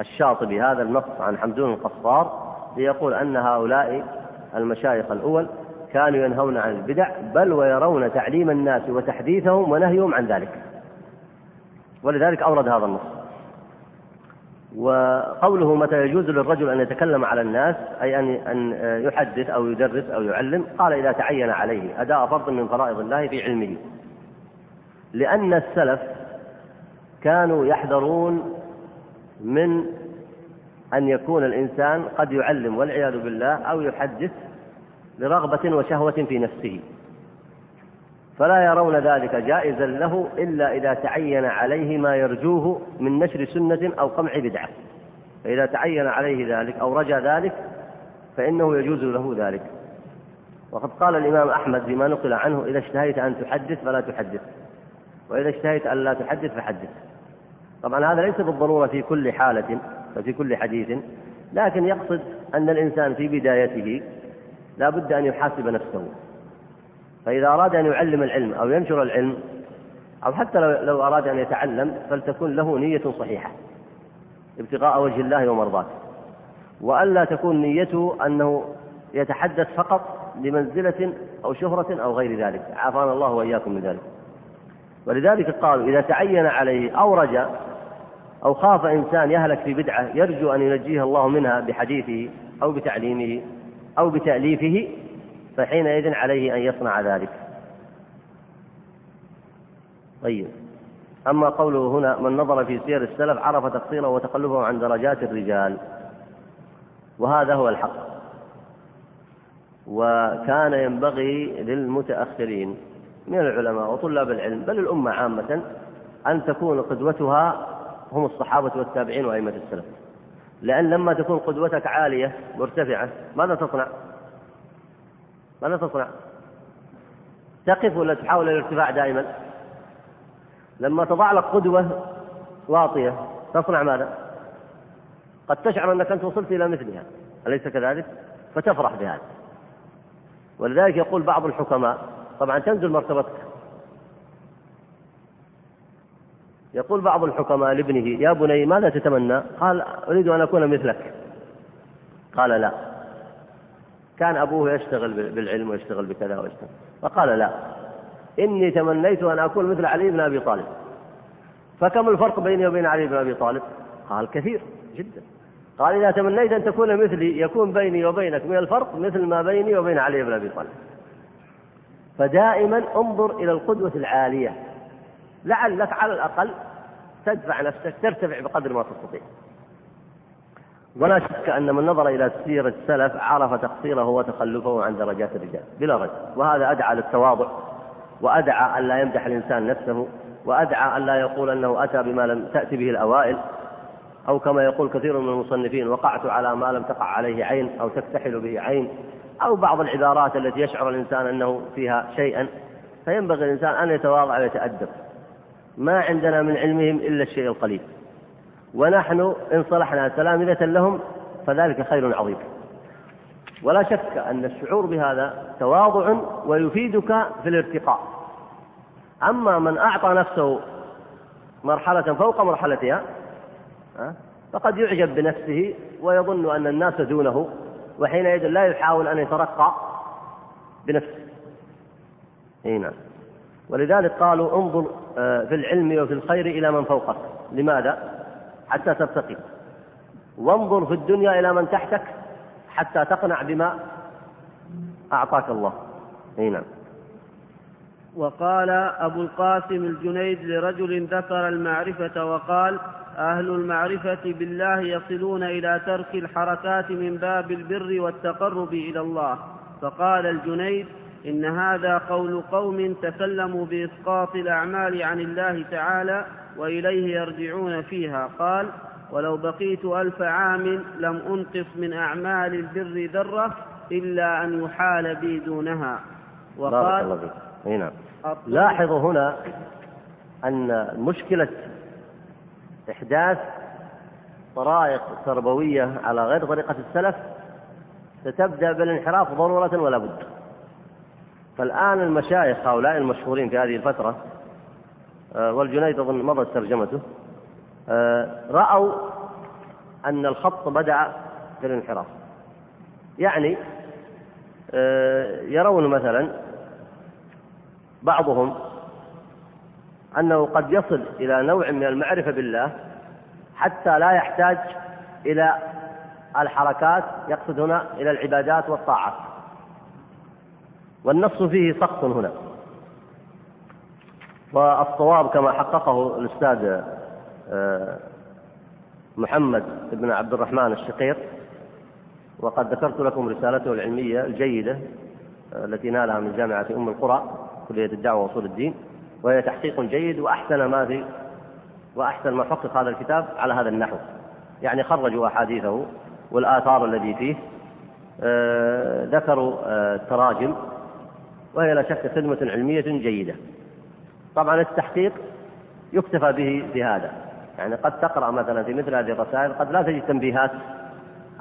الشاطبي هذا النص عن حمدون القصار ليقول أن هؤلاء المشايخ الأول كانوا ينهون عن البدع بل ويرون تعليم الناس وتحديثهم ونهيهم عن ذلك. ولذلك أورد هذا النص. وقوله متى يجوز للرجل أن يتكلم على الناس أي أن أن يحدث أو يدرس أو يعلم قال إذا تعين عليه أداء فرض من فرائض الله في علمه. لأن السلف كانوا يحذرون من أن يكون الإنسان قد يعلم والعياذ بالله أو يحدث لرغبة وشهوة في نفسه. فلا يرون ذلك جائزا له إلا إذا تعين عليه ما يرجوه من نشر سنة أو قمع بدعة. فإذا تعين عليه ذلك أو رجا ذلك فإنه يجوز له ذلك. وقد قال الإمام أحمد بما نقل عنه إذا اشتهيت أن تحدث فلا تحدث وإذا اشتهيت أن لا تحدث فحدث. طبعا هذا ليس بالضرورة في كل حالة. وفي كل حديث. لكن يقصد أن الإنسان في بدايته لا بد أن يحاسب نفسه. فإذا أراد أن يعلم العلم أو ينشر العلم أو حتى لو, أراد أن يتعلم فلتكن له نية صحيحة ابتغاء وجه الله ومرضاته. وألا تكون نيته أنه يتحدث فقط لمنزلة أو شهرة أو غير ذلك. عافانا الله وإياكم من ذلك. ولذلك قالوا إذا تعين عليه أو رجا أو خاف إنسان يهلك في بدعة يرجو أن ينجيه الله منها بحديثه أو بتعليمه أو بتأليفه فحينئذ عليه أن يصنع ذلك. طيب. أما قوله هنا من نظر في سير السلف عرف تقصيره وتقلبه عن درجات الرجال. وهذا هو الحق. وكان ينبغي للمتأخرين من العلماء وطلاب العلم بل الأمة عامة أن تكون قدوتها هم الصحابة والتابعين وأئمة السلف لأن لما تكون قدوتك عالية مرتفعة ماذا تصنع؟ ماذا تصنع؟ تقف ولا تحاول الارتفاع دائما؟ لما تضع لك قدوة واطية تصنع ماذا؟ قد تشعر أنك أنت وصلت إلى مثلها أليس كذلك؟ فتفرح بهذا ولذلك يقول بعض الحكماء طبعا تنزل مرتبتك يقول بعض الحكماء لابنه يا بني ماذا تتمنى؟ قال أريد أن أكون مثلك. قال لا. كان أبوه يشتغل بالعلم ويشتغل بكذا ويشتغل. فقال لا. إني تمنيت أن أكون مثل علي بن أبي طالب. فكم الفرق بيني وبين علي بن أبي طالب؟ قال كثير جدا. قال إذا تمنيت أن تكون مثلي يكون بيني وبينك من الفرق مثل ما بيني وبين علي بن أبي طالب. فدائما انظر إلى القدوة العالية. لعلك على الأقل تدفع نفسك ترتفع بقدر ما تستطيع. ولا شك أن من نظر إلى سيرة السلف عرف تقصيره وتخلفه عن درجات الرجال بلا ريب وهذا أدعى للتواضع وأدعى أن لا يمدح الإنسان نفسه وأدعى أن لا يقول أنه أتى بما لم تأتي به الأوائل. أو كما يقول كثير من المصنفين وقعت على ما لم تقع عليه عين أو تكتحل به عين. أو بعض العبارات التي يشعر الإنسان أنه فيها شيئا. فينبغي الإنسان أن يتواضع ويتأدب. ما عندنا من علمهم إلا الشيء القليل. ونحن إن صلحنا تلامذة لهم فذلك خير عظيم. ولا شك أن الشعور بهذا تواضع ويفيدك في الارتقاء. أما من أعطى نفسه مرحلة فوق مرحلتها فقد يعجب بنفسه ويظن أن الناس دونه وحينئذ لا يحاول أن يترقى بنفسه. إي نعم. ولذلك قالوا انظر في العلم وفي الخير إلى من فوقك. لماذا؟ حتى ترتقي. وانظر في الدنيا إلى من تحتك حتى تقنع بما أعطاك الله. أي نعم. وقال أبو القاسم الجنيد لرجل ذكر المعرفة وقال أهل المعرفة بالله يصلون إلى ترك الحركات من باب البر والتقرب إلى الله. فقال الجنيد إن هذا قول قوم تكلموا بإسقاط الأعمال عن الله تعالى وإليه يرجعون فيها. قال ولو بقيت ألف عام لم أنقص من أعمال البر ذرة إلا أن يحال بي دونها. وقال نعم. لاحظوا هنا أن مشكلة إحداث طرائق تربوية على غير طريقة السلف ستبدأ بالانحراف ضرورة ولا بد. فالآن المشايخ هؤلاء المشهورين في هذه الفترة آه، والجنيد أظن مضت ترجمته آه، رأوا أن الخط بدأ في الانحراف يعني آه، يرون مثلا بعضهم أنه قد يصل إلى نوع من المعرفة بالله حتى لا يحتاج إلى الحركات يقصد هنا إلى العبادات والطاعات. والنص فيه سقط هنا. والصواب كما حققه الأستاذ آه، محمد بن عبد الرحمن الشقير وقد ذكرت لكم رسالته العلمية الجيدة آه، التي نالها من جامعة أم القرى كلية الدعوة وأصول الدين وهي تحقيق جيد وأحسن ما في وأحسن ما حقق هذا الكتاب على هذا النحو. يعني خرجوا أحاديثه والآثار الذي فيه آه، ذكروا التراجم وهي لا شك خدمة علمية جيدة. طبعا التحقيق يكتفى به بهذا. يعني قد تقرأ مثلا في مثل هذه الرسائل قد لا تجد تنبيهات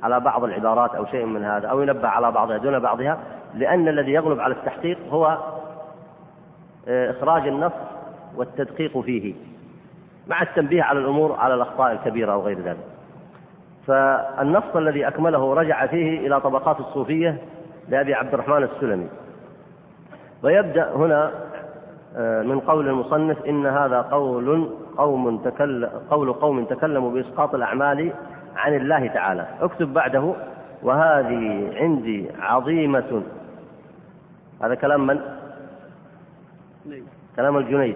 على بعض العبارات أو شيء من هذا أو ينبه على بعضها دون بعضها لأن الذي يغلب على التحقيق هو آه، إخراج النص والتدقيق فيه مع التنبيه على الأمور على الأخطاء الكبيرة أو غير ذلك. فالنص الذي أكمله رجع فيه إلى طبقات الصوفية لأبي عبد الرحمن السلمي. ويبدأ هنا آه، من قول المصنف إن هذا قول قوم تكلم قول قوم تكلموا بإسقاط الأعمال عن الله تعالى. اكتب بعده وهذه عندي عظيمة. هذا كلام من؟ كلام الجنيد.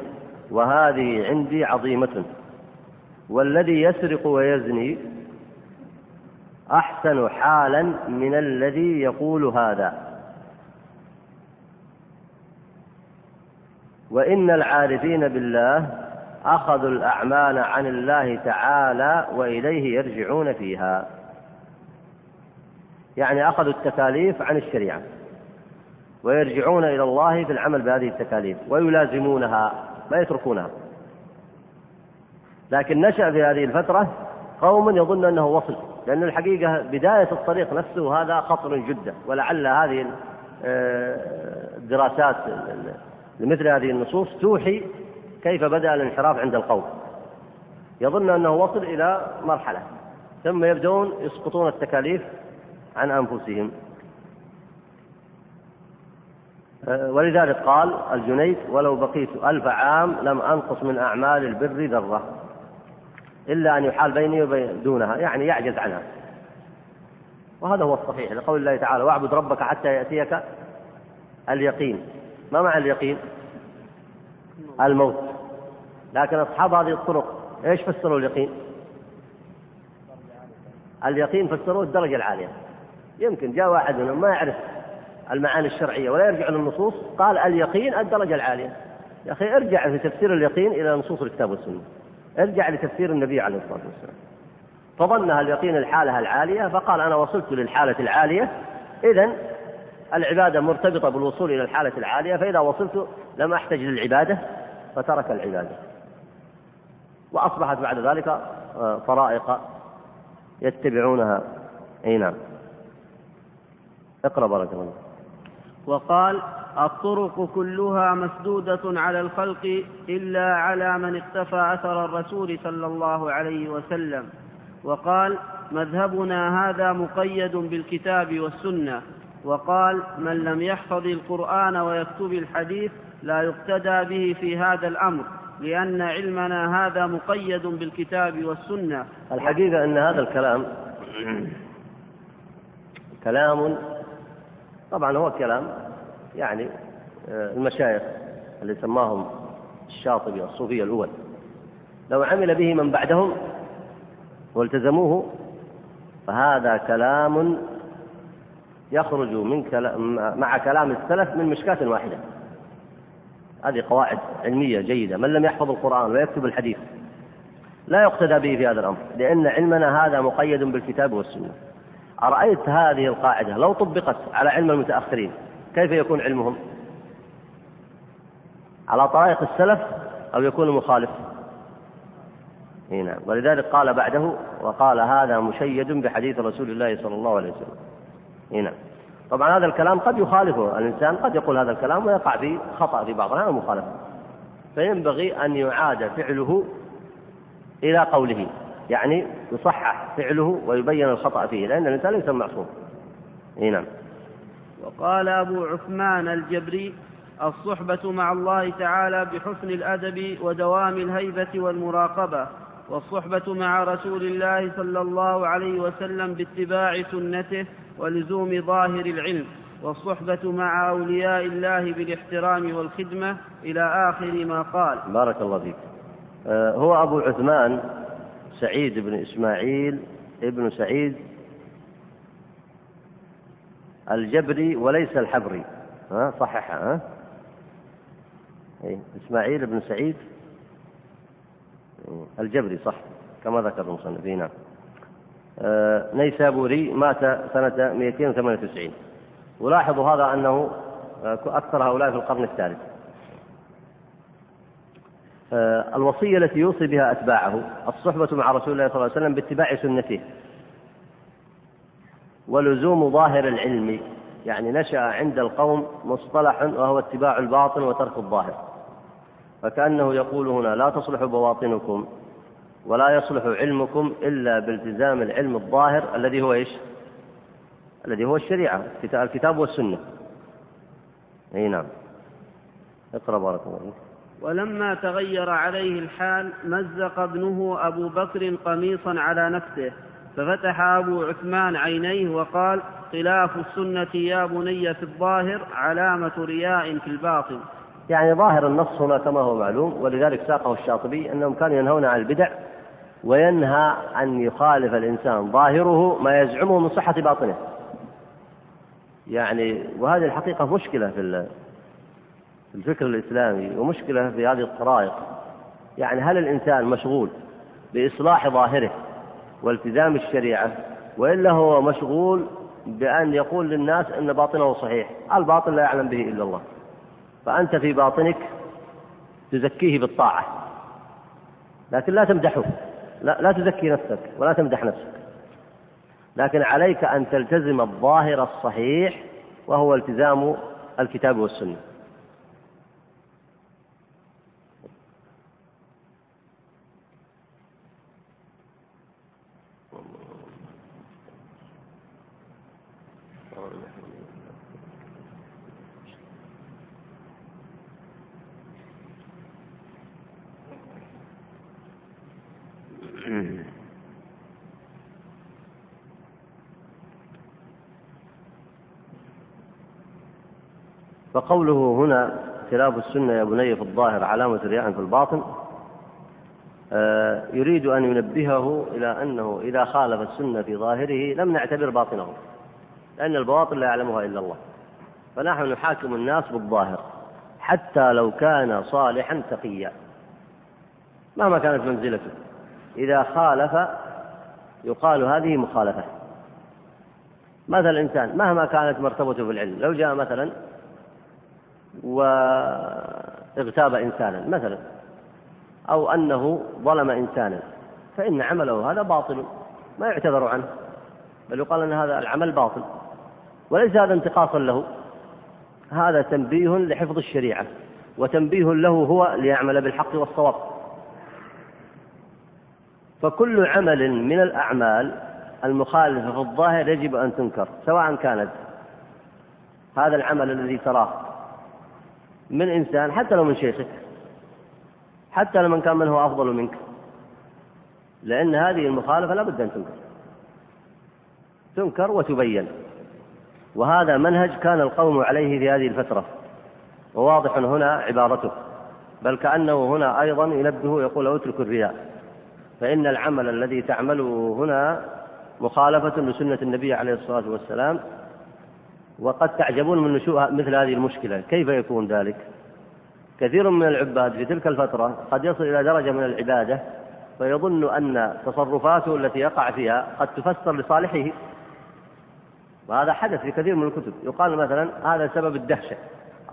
وهذه عندي عظيمة. والذي يسرق ويزني أحسن حالا من الذي يقول هذا. وإن العارفين بالله أخذوا الأعمال عن الله تعالى وإليه يرجعون فيها. يعني أخذوا التكاليف عن الشريعة ويرجعون إلى الله في العمل بهذه التكاليف ويلازمونها ما يتركونها. لكن نشأ في هذه الفترة قوم يظن أنه وصل لأن الحقيقة بداية الطريق نفسه هذا خطر جدا ولعل هذه آه، الدراسات لمثل هذه النصوص توحي كيف بدأ الانحراف عند القوم. يظن أنه وصل إلى مرحلة ثم يبدون يسقطون التكاليف عن أنفسهم. أه، ولذلك قال الجنيد ولو بقيت ألف عام لم أنقص من أعمال البر ذرة إلا أن يحال بيني وبين دونها. يعني يعجز عنها. وهذا هو الصحيح لقول الله تعالى واعبد ربك حتى يأتيك اليقين. ما معنى اليقين؟ الموت. لكن أصحاب هذه الطرق إيش فسروا اليقين؟ اليقين فسروه الدرجة العالية. يمكن جاء واحد منهم ما يعرف المعاني الشرعية ولا يرجع للنصوص قال اليقين الدرجة العالية. يا أخي ارجع في تفسير اليقين إلى نصوص الكتاب والسنة. ارجع لتفسير النبي عليه الصلاة والسلام. فظنها اليقين الحالة العالية فقال أنا وصلت للحالة العالية. إذا العبادة مرتبطة بالوصول إلى الحالة العالية فإذا وصلت لم أحتج للعبادة فترك العبادة. وأصبحت بعد ذلك آه، طرائق يتبعونها. أي نعم. اقرأ بارك الله وقال الطرق كلها مسدودة على الخلق إلا على من اقتفى أثر الرسول صلى الله عليه وسلم. وقال مذهبنا هذا مقيد بالكتاب والسنة. وقال من لم يحفظ القرآن ويكتب الحديث لا يقتدى به في هذا الأمر لأن علمنا هذا مقيد بالكتاب والسنة. الحقيقة أن هذا الكلام كلام طبعا هو كلام يعني آه، المشايخ اللي سماهم الشاطبي الصوفية الأول. لو عمل به من بعدهم والتزموه فهذا كلام يخرج من كلام مع كلام السلف من مشكاة واحدة. هذه قواعد علمية جيدة. من لم يحفظ القرآن ويكتب الحديث لا يقتدى به في هذا الأمر لأن علمنا هذا مقيد بالكتاب والسنة. أرأيت هذه القاعدة؟ لو طبقت على علم المتأخرين كيف يكون علمهم؟ على طريق السلف أو يكون مخالف؟ نعم. ولذلك قال بعده وقال هذا مشيد بحديث رسول الله صلى الله عليه وسلم. نعم. طبعا هذا الكلام قد يخالفه الإنسان قد يقول هذا الكلام ويقع في خطأ في بعض الأحيان مخالفة فينبغي أن يعاد فعله إلى قوله يعني يصحح فعله ويبين الخطأ فيه لأن الإنسان ليس معصوم. نعم. وقال أبو عثمان الجبري الصحبة مع الله تعالى بحسن الأدب ودوام الهيبة والمراقبة. والصحبة مع رسول الله صلى الله عليه وسلم باتباع سنته ولزوم ظاهر العلم والصحبة مع أولياء الله بالاحترام والخدمة إلى آخر ما قال. بارك الله فيك. آه، هو أبو عثمان سعيد بن إسماعيل ابن سعيد الجبري وليس الحبري. ها صححها ها؟ إيه، إسماعيل بن سعيد. الجبري صح كما ذكر المصنف نعم نيسابوري مات سنة 298 ولاحظوا هذا أنه آه، أكثر هؤلاء في القرن الثالث. آه، الوصية التي يوصي بها أتباعه الصحبة مع رسول الله صلى الله عليه وسلم باتباع سنته. ولزوم ظاهر العلم يعني نشأ عند القوم مصطلح وهو اتباع الباطن وترك الظاهر. فكأنه يقول هنا لا تصلح بواطنكم ولا يصلح علمكم إلا بالتزام العلم الظاهر الذي هو إيش؟ الذي هو الشريعة الكتاب والسنة. أي نعم. اقرأ بارك الله فيك. ولما تغير عليه الحال مزق ابنه أبو بكر قميصا على نفسه ففتح أبو عثمان عينيه وقال خلاف السنة يا بني في الظاهر علامة رياء في الباطن. يعني ظاهر النص هنا كما هو معلوم ولذلك ساقه الشاطبي أنهم كانوا ينهون عن البدع وينهى أن يخالف الإنسان. ظاهره ما يزعمه من صحة باطنه. يعني وهذه الحقيقة مشكلة في الفكر الإسلامي ومشكلة في هذه الطرائق. يعني هل الإنسان مشغول بإصلاح ظاهره والتزام الشريعة وإلا هو مشغول بأن يقول للناس أن باطنه صحيح؟ الباطن لا يعلم به إلا الله. فأنت في باطنك تزكيه بالطاعة. لكن لا تمدحه. لا, لا تزكي نفسك ولا تمدح نفسك. لكن عليك أن تلتزم الظاهر الصحيح وهو التزام الكتاب والسنة. فقوله هنا خلاف السنة يا بني في الظاهر علامة رياء في الباطن آه، يريد أن ينبهه إلى أنه إذا خالف السنة في ظاهره لم نعتبر باطنه لأن البواطن لا يعلمها إلا الله. فنحن نحاكم الناس بالظاهر حتى لو كان صالحا تقيا. مهما كانت منزلته. إذا خالف يقال هذه مخالفة. مثلا الإنسان مهما كانت مرتبته في العلم لو جاء مثلا واغتاب إنسانا مثلا أو أنه ظلم إنسانا فإن عمله هذا باطل ما يعتذر عنه بل يقال أن هذا العمل باطل وليس هذا انتقاصا له هذا تنبيه لحفظ الشريعة وتنبيه له هو ليعمل بالحق والصواب. فكل عمل من الأعمال المخالفة في الظاهر يجب أن تنكر سواء كانت هذا العمل الذي تراه من إنسان حتى لو من شيخك حتى كان من هو أفضل منك. لأن هذه المخالفة لا بد أن تنكر. تنكر وتبين. وهذا منهج كان القوم عليه في هذه الفترة. وواضح هنا عبارته. بل كأنه هنا أيضا ينبه يقول أترك الرياء. فإن العمل الذي تعمله هنا مخالفة لسنة النبي عليه الصلاة والسلام وقد تعجبون من نشوء مثل هذه المشكلة. كيف يكون ذلك؟ كثير من العباد في تلك الفترة قد يصل إلى درجة من العبادة فيظن أن تصرفاته التي يقع فيها قد تفسر لصالحه. وهذا حدث في كثير من الكتب. يقال مثلا هذا سبب الدهشة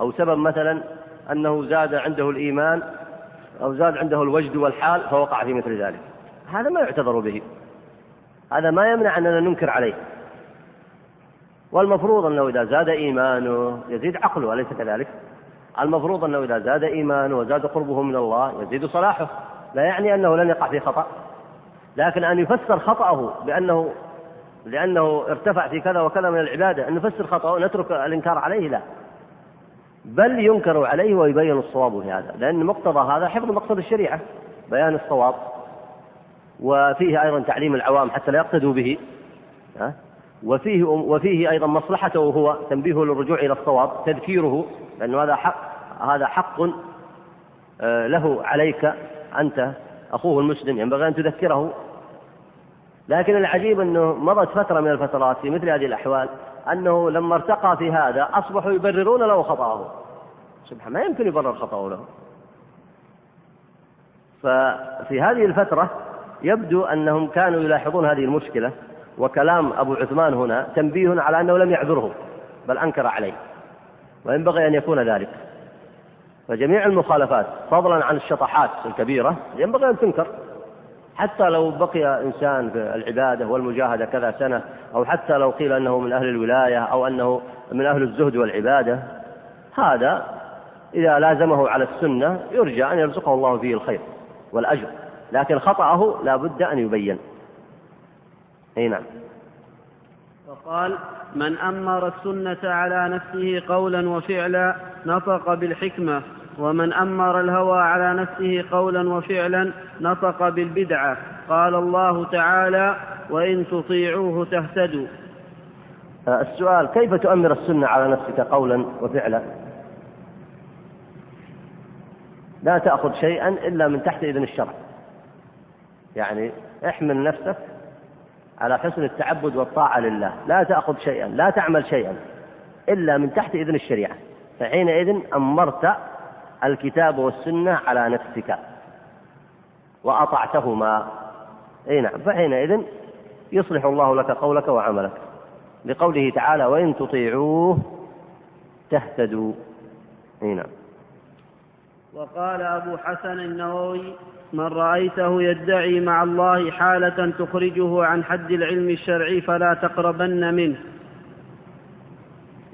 أو سبب مثلا أنه زاد عنده الإيمان أو زاد عنده الوجد والحال فوقع في مثل ذلك. هذا ما يعتذر به. هذا ما يمنع أننا ننكر عليه. والمفروض أنه إذا زاد إيمانه يزيد عقله أليس كذلك؟ المفروض أنه إذا زاد إيمانه وزاد قربه من الله يزيد صلاحه. لا يعني أنه لن يقع في خطأ. لكن أن يفسر خطأه بأنه لأنه ارتفع في كذا وكذا من العبادة أن نفسر خطأه ونترك الإنكار عليه لا. بل ينكر عليه ويبين الصواب في هذا. لأن مقتضى هذا حفظ مقصد الشريعة بيان الصواب. وفيه أيضا تعليم العوام حتى لا يقتدوا به. وفيه وفيه أيضا مصلحته هو تنبيهه للرجوع إلى الصواب تذكيره لأنه هذا حق هذا حق آه، له عليك أنت أخوه المسلم ينبغي أن تذكره. لكن العجيب أنه مضت فترة من الفترات في مثل هذه الأحوال أنه لما ارتقى في هذا أصبحوا يبررون له خطأه. سبحان ما يمكن يبرر خطأه له. ففي هذه الفترة يبدو أنهم كانوا يلاحظون هذه المشكلة. وكلام أبو عثمان هنا تنبيه على أنه لم يعذره بل أنكر عليه وينبغي أن يكون ذلك. فجميع المخالفات فضلا عن الشطحات الكبيرة ينبغي أن تنكر. حتى لو بقي إنسان في العبادة والمجاهدة كذا سنة أو حتى لو قيل أنه من أهل الولاية أو أنه من أهل الزهد والعبادة هذا إذا لازمه على السنة يرجى أن يرزقه الله فيه الخير والأجر. لكن خطأه لا بد أن يبين. أي نعم. وقال من أمر السنة على نفسه قولا وفعلا نطق بالحكمة ومن أمر الهوى على نفسه قولا وفعلا نطق بالبدعة. قال الله تعالى وإن تطيعوه تهتدوا. السؤال كيف تؤمر السنة على نفسك قولا وفعلا؟ لا تأخذ شيئا إلا من تحت إذن الشرع. يعني احمل نفسك على حسن التعبد والطاعة لله. لا تأخذ شيئا لا تعمل شيئا إلا من تحت إذن الشريعة. فحينئذ أمرت الكتاب والسنة على نفسك. وأطعتهما. أي نعم فحينئذ يصلح الله لك قولك وعملك. لقوله تعالى وإن تطيعوه تهتدوا. أي نعم. وقال أبو حسن النووي من رأيته يدعي مع الله حالة تخرجه عن حد العلم الشرعي فلا تقربن منه.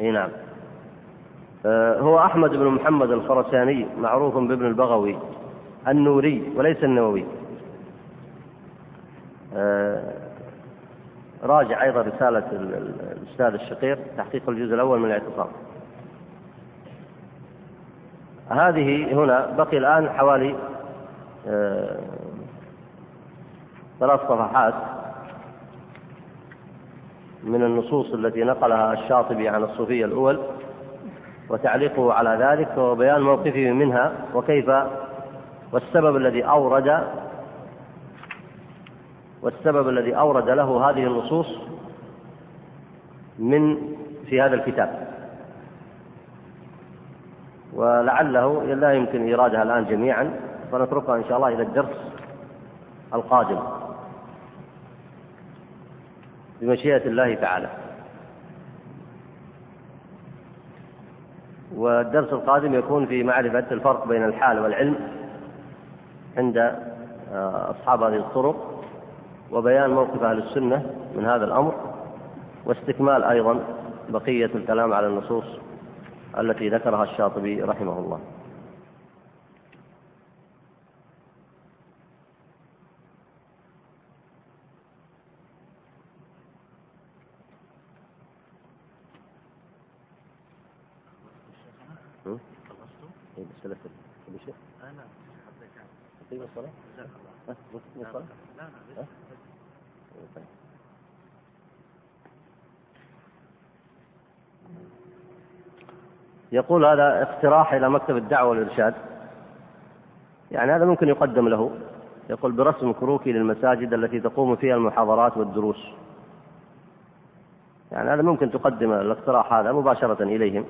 إي نعم. آه، هو أحمد بن محمد الخرساني معروف بابن البغوي النوري وليس النووي. آه، راجع أيضا رسالة الأستاذ الشقير تحقيق الجزء الأول من الاعتصام. هذه هنا بقي الآن حوالي ثلاث صفحات من النصوص التي نقلها الشاطبي عن الصوفية الأول وتعليقه على ذلك وبيان موقفه منها وكيف والسبب الذي أورد والسبب الذي أورد له هذه النصوص من في هذا الكتاب. ولعله لا يمكن إيرادها الآن جميعا. فنتركها إن شاء الله إلى الدرس القادم. بمشيئة الله تعالى. والدرس القادم يكون في معرفة الفرق بين الحال والعلم عند آه، أصحاب هذه الطرق وبيان موقف أهل السنة من هذا الأمر واستكمال أيضا بقية الكلام على النصوص التي ذكرها الشاطبي رحمه الله. يقول هذا اقتراح إلى مكتب الدعوة والإرشاد. يعني هذا ممكن يقدم له. يقول برسم كروكي للمساجد التي تقوم فيها المحاضرات والدروس. يعني هذا ممكن تقدم الاقتراح هذا مباشرة إليهم.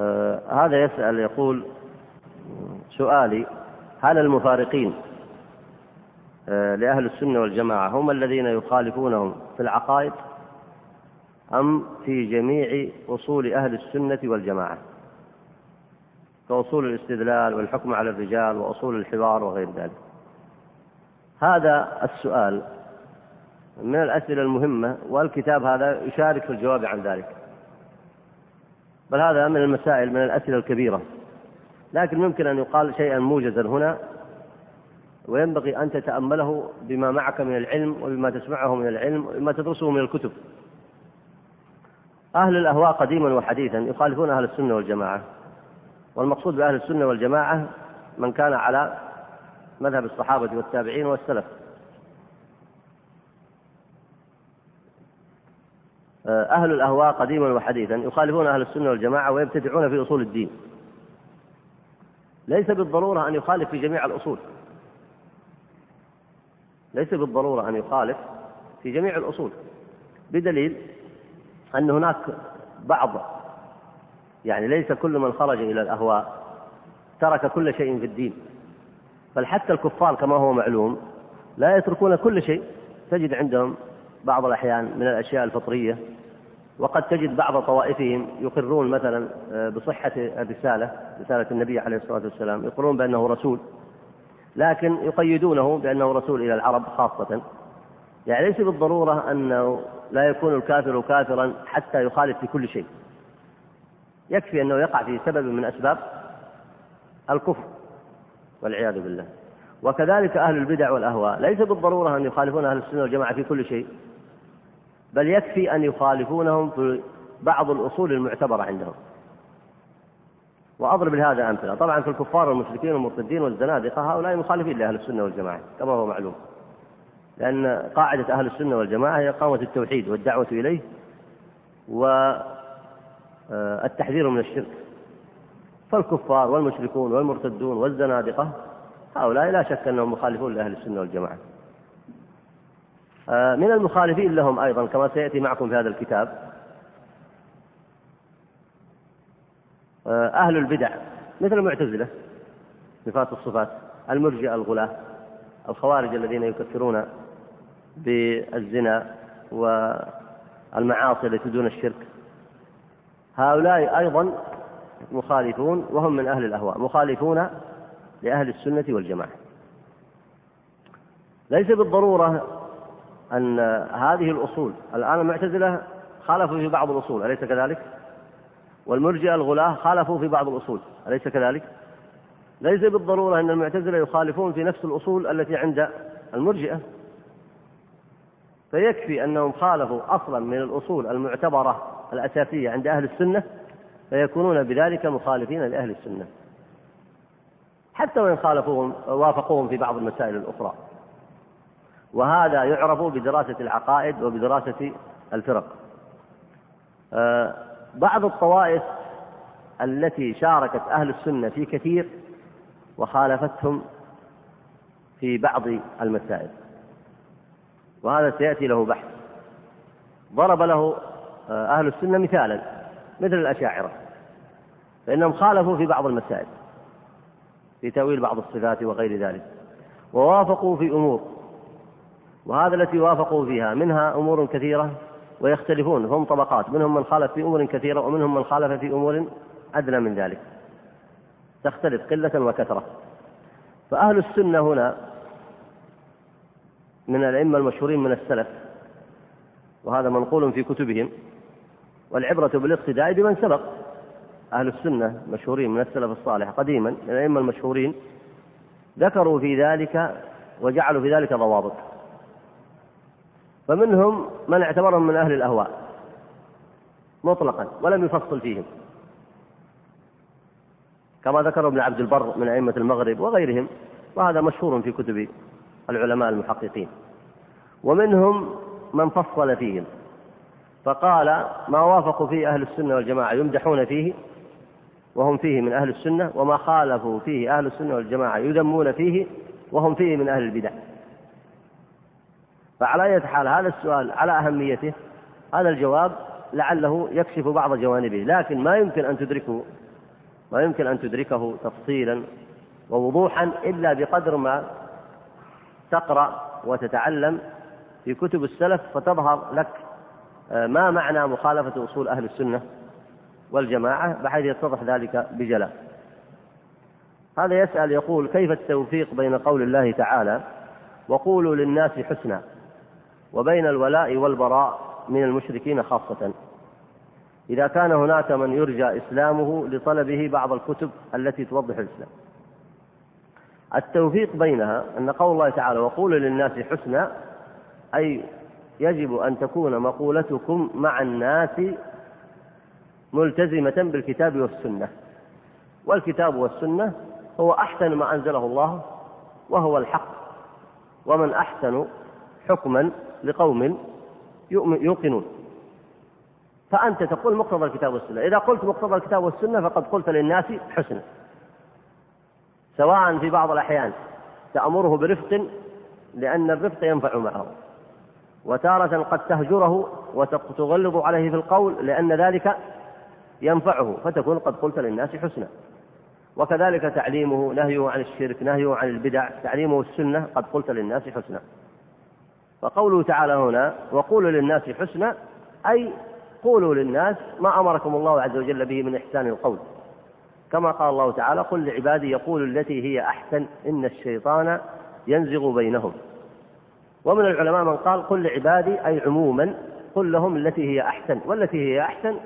آه هذا يسأل يقول سؤالي هل المفارقين لأهل السنة والجماعة. هم الذين يخالفونهم في العقائد أم في جميع أصول أهل السنة والجماعة؟ كأصول الاستدلال والحكم على الرجال وأصول الحوار وغير ذلك. هذا السؤال من الأسئلة المهمة والكتاب هذا يشارك في الجواب عن ذلك. بل هذا من المسائل من الأسئلة الكبيرة. لكن ممكن أن يقال شيئا موجزا هنا. وينبغي أن تتأمله بما معك من العلم وبما تسمعه من العلم وبما تدرسه من الكتب. أهل الأهواء قديما وحديثا يخالفون أهل السنة والجماعة. والمقصود بأهل السنة والجماعة من كان على مذهب الصحابة والتابعين والسلف. أهل الأهواء قديما وحديثا يخالفون أهل السنة والجماعة ويبتدعون في أصول الدين. ليس بالضرورة أن يخالف في جميع الأصول. ليس بالضرورة أن يخالف في جميع الأصول بدليل أن هناك بعض يعني ليس كل من خرج إلى الأهواء ترك كل شيء في الدين بل حتى الكفار كما هو معلوم لا يتركون كل شيء تجد عندهم بعض الأحيان من الأشياء الفطرية وقد تجد بعض طوائفهم يقرون مثلا آه، بصحة الرسالة رسالة النبي عليه الصلاة والسلام يقرون بأنه رسول لكن يقيدونه بأنه رسول إلى العرب خاصة. يعني ليس بالضرورة أنه لا يكون الكافر كافرا حتى يخالف في كل شيء. يكفي أنه يقع في سبب من أسباب الكفر والعياذ بالله. وكذلك أهل البدع والأهواء. ليس بالضرورة أن يخالفون أهل السنة والجماعة في كل شيء بل يكفي أن يخالفونهم في بعض الأصول المعتبرة عندهم. وأضرب لهذا أمثلة. طبعا في الكفار والمشركين والمرتدين والزنادقة هؤلاء مخالفين لأهل السنة والجماعة كما هو معلوم. لأن قاعدة أهل السنة والجماعة هي إقامة التوحيد والدعوة إليه والتحذير من الشرك. فالكفار والمشركون والمرتدون والزنادقة هؤلاء لا شك أنهم مخالفون لأهل السنة والجماعة. آه، من المخالفين لهم أيضا كما سيأتي معكم في هذا الكتاب آه، أهل البدع. مثل المعتزلة صفات الصفات المرجئة الغلاة الخوارج الذين يكفرون بالزنا والمعاصي التي دون الشرك. هؤلاء أيضا مخالفون وهم من أهل الأهواء مخالفون لأهل السنة والجماعة. ليس بالضرورة أن هذه الأصول الآن المعتزلة خالفوا في بعض الأصول أليس كذلك؟ والمرجئة الغلاة خالفوا في بعض الأصول أليس كذلك؟ ليس بالضرورة أن المعتزلة يخالفون في نفس الأصول التي عند المرجئة. فيكفي أنهم خالفوا أصلا من الأصول المعتبرة الأساسية عند أهل السنة فيكونون بذلك مخالفين لأهل السنة. حتى وإن خالفوهم وافقوهم في بعض المسائل الأخرى. وهذا يعرف بدراسة العقائد وبدراسة الفرق. آه، بعض الطوائف التي شاركت أهل السنة في كثير وخالفتهم في بعض المسائل. وهذا سيأتي له بحث. ضرب له آه، أهل السنة مثالا مثل الأشاعرة فإنهم خالفوا في بعض المسائل في تأويل بعض الصفات وغير ذلك ووافقوا في أمور وهذا التي وافقوا فيها منها أمور كثيرة ويختلفون فهم طبقات منهم من خالف في أمور كثيرة ومنهم من خالف في أمور أدنى من ذلك. تختلف قلة وكثرة. فأهل السنة هنا من الأئمة المشهورين من السلف وهذا منقول في كتبهم والعبرة بالاقتداء بمن سبق. أهل السنة مشهورين من السلف الصالح قديما من الأئمة المشهورين ذكروا في ذلك وجعلوا في ذلك ضوابط. فمنهم من اعتبرهم من أهل الأهواء مطلقا ولم يفصل فيهم. كما ذكر ابن عبد البر من أئمة المغرب وغيرهم وهذا مشهور في كتب العلماء المحققين. ومنهم من فصل فيهم فقال ما وافقوا فيه أهل السنة والجماعة يمدحون فيه وهم فيه من أهل السنة وما خالفوا فيه أهل السنة والجماعة يذمون فيه وهم فيه من أهل البدع. فعلى أية حال هذا السؤال على أهميته هذا الجواب لعله يكشف بعض جوانبه لكن ما يمكن أن تدركه ما يمكن أن تدركه تفصيلا ووضوحا إلا بقدر ما تقرأ وتتعلم في كتب السلف فتظهر لك آه، ما معنى مخالفة أصول أهل السنة والجماعة بحيث يتضح ذلك بجلاء. هذا يسأل يقول كيف التوفيق بين قول الله تعالى وقولوا للناس حسنا وبين الولاء والبراء من المشركين خاصة. إذا كان هناك من يرجى إسلامه لطلبه بعض الكتب التي توضح الإسلام. التوفيق بينها أن قول الله تعالى وقولوا للناس حسنا أي يجب أن تكون مقولتكم مع الناس ملتزمة بالكتاب والسنة. والكتاب والسنة هو أحسن ما أنزله الله وهو الحق. ومن أحسن حكما لقوم يوقنون. فأنت تقول مقتضى الكتاب والسنة. إذا قلت مقتضى الكتاب والسنة فقد قلت للناس حسنا. سواء في بعض الأحيان تأمره برفق لأن الرفق ينفع معه. وتارة قد تهجره وتغلظ عليه في القول لأن ذلك ينفعه. فتكون قد قلت للناس حسنا. وكذلك تعليمه نهيه عن الشرك نهيه عن البدع تعليمه السنة قد قلت للناس حسنا. فقوله تعالى هنا وقولوا للناس حسنا أي قولوا للناس ما أمركم الله عز وجل به من إحسان القول. كما قال الله تعالى قل لعبادي يقول التي هي أحسن إن الشيطان ينزغ بينهم. ومن العلماء من قال قل لعبادي أي عموما قل لهم التي هي أحسن. والتي هي أحسن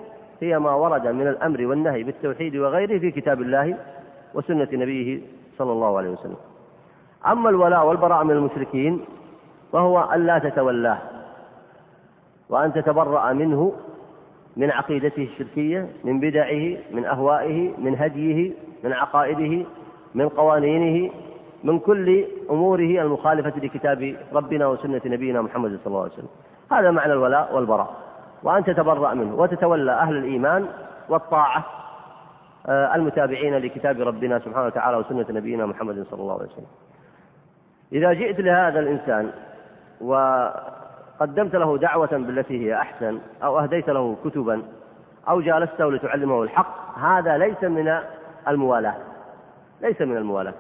هي ما ورد من الأمر والنهي بالتوحيد وغيره في كتاب الله وسنة نبيه صلى الله عليه وسلم. أما الولاء والبراء من المشركين فهو أن لا تتولاه وأن تتبرأ منه من عقيدته الشركية من بدعه من أهوائه من هديه من عقائده من قوانينه من كل أموره المخالفة لكتاب ربنا وسنة نبينا محمد صلى الله عليه وسلم. هذا معنى الولاء والبراء. وأن تتبرأ منه وتتولى أهل الإيمان والطاعة آه، المتابعين لكتاب ربنا سبحانه وتعالى وسنة نبينا محمد صلى الله عليه وسلم. إذا جئت لهذا الإنسان وقدمت له دعوة بالتي هي أحسن أو أهديت له كتبا أو جالسته لتعلمه الحق. هذا ليس من الموالاة ليس من الموالاة.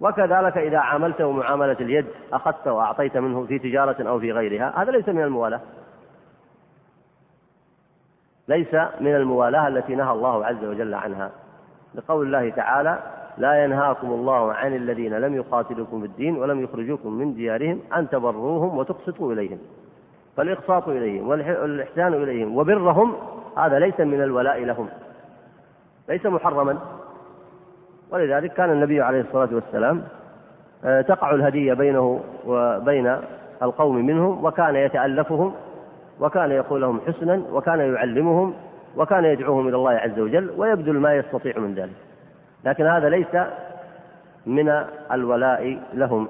وكذلك إذا عاملته معاملة اليد أخذت وأعطيت منه في تجارة أو في غيرها هذا ليس من الموالاة. ليس من الموالاة التي نهى الله عز وجل عنها. لقول الله تعالى لا ينهاكم الله عن الذين لم يقاتلوكم في الدين ولم يخرجوكم من ديارهم أن تبروهم وتقسطوا إليهم. فالإقساط إليهم والإحسان إليهم وبرهم هذا ليس من الولاء لهم. ليس محرما. ولذلك كان النبي عليه الصلاة والسلام آه، تقع الهدية بينه وبين القوم منهم وكان يتألفهم وكان يقول لهم حسنا وكان يعلمهم وكان يدعوهم إلى الله عز وجل ويبذل ما يستطيع من ذلك. لكن هذا ليس من الولاء لهم.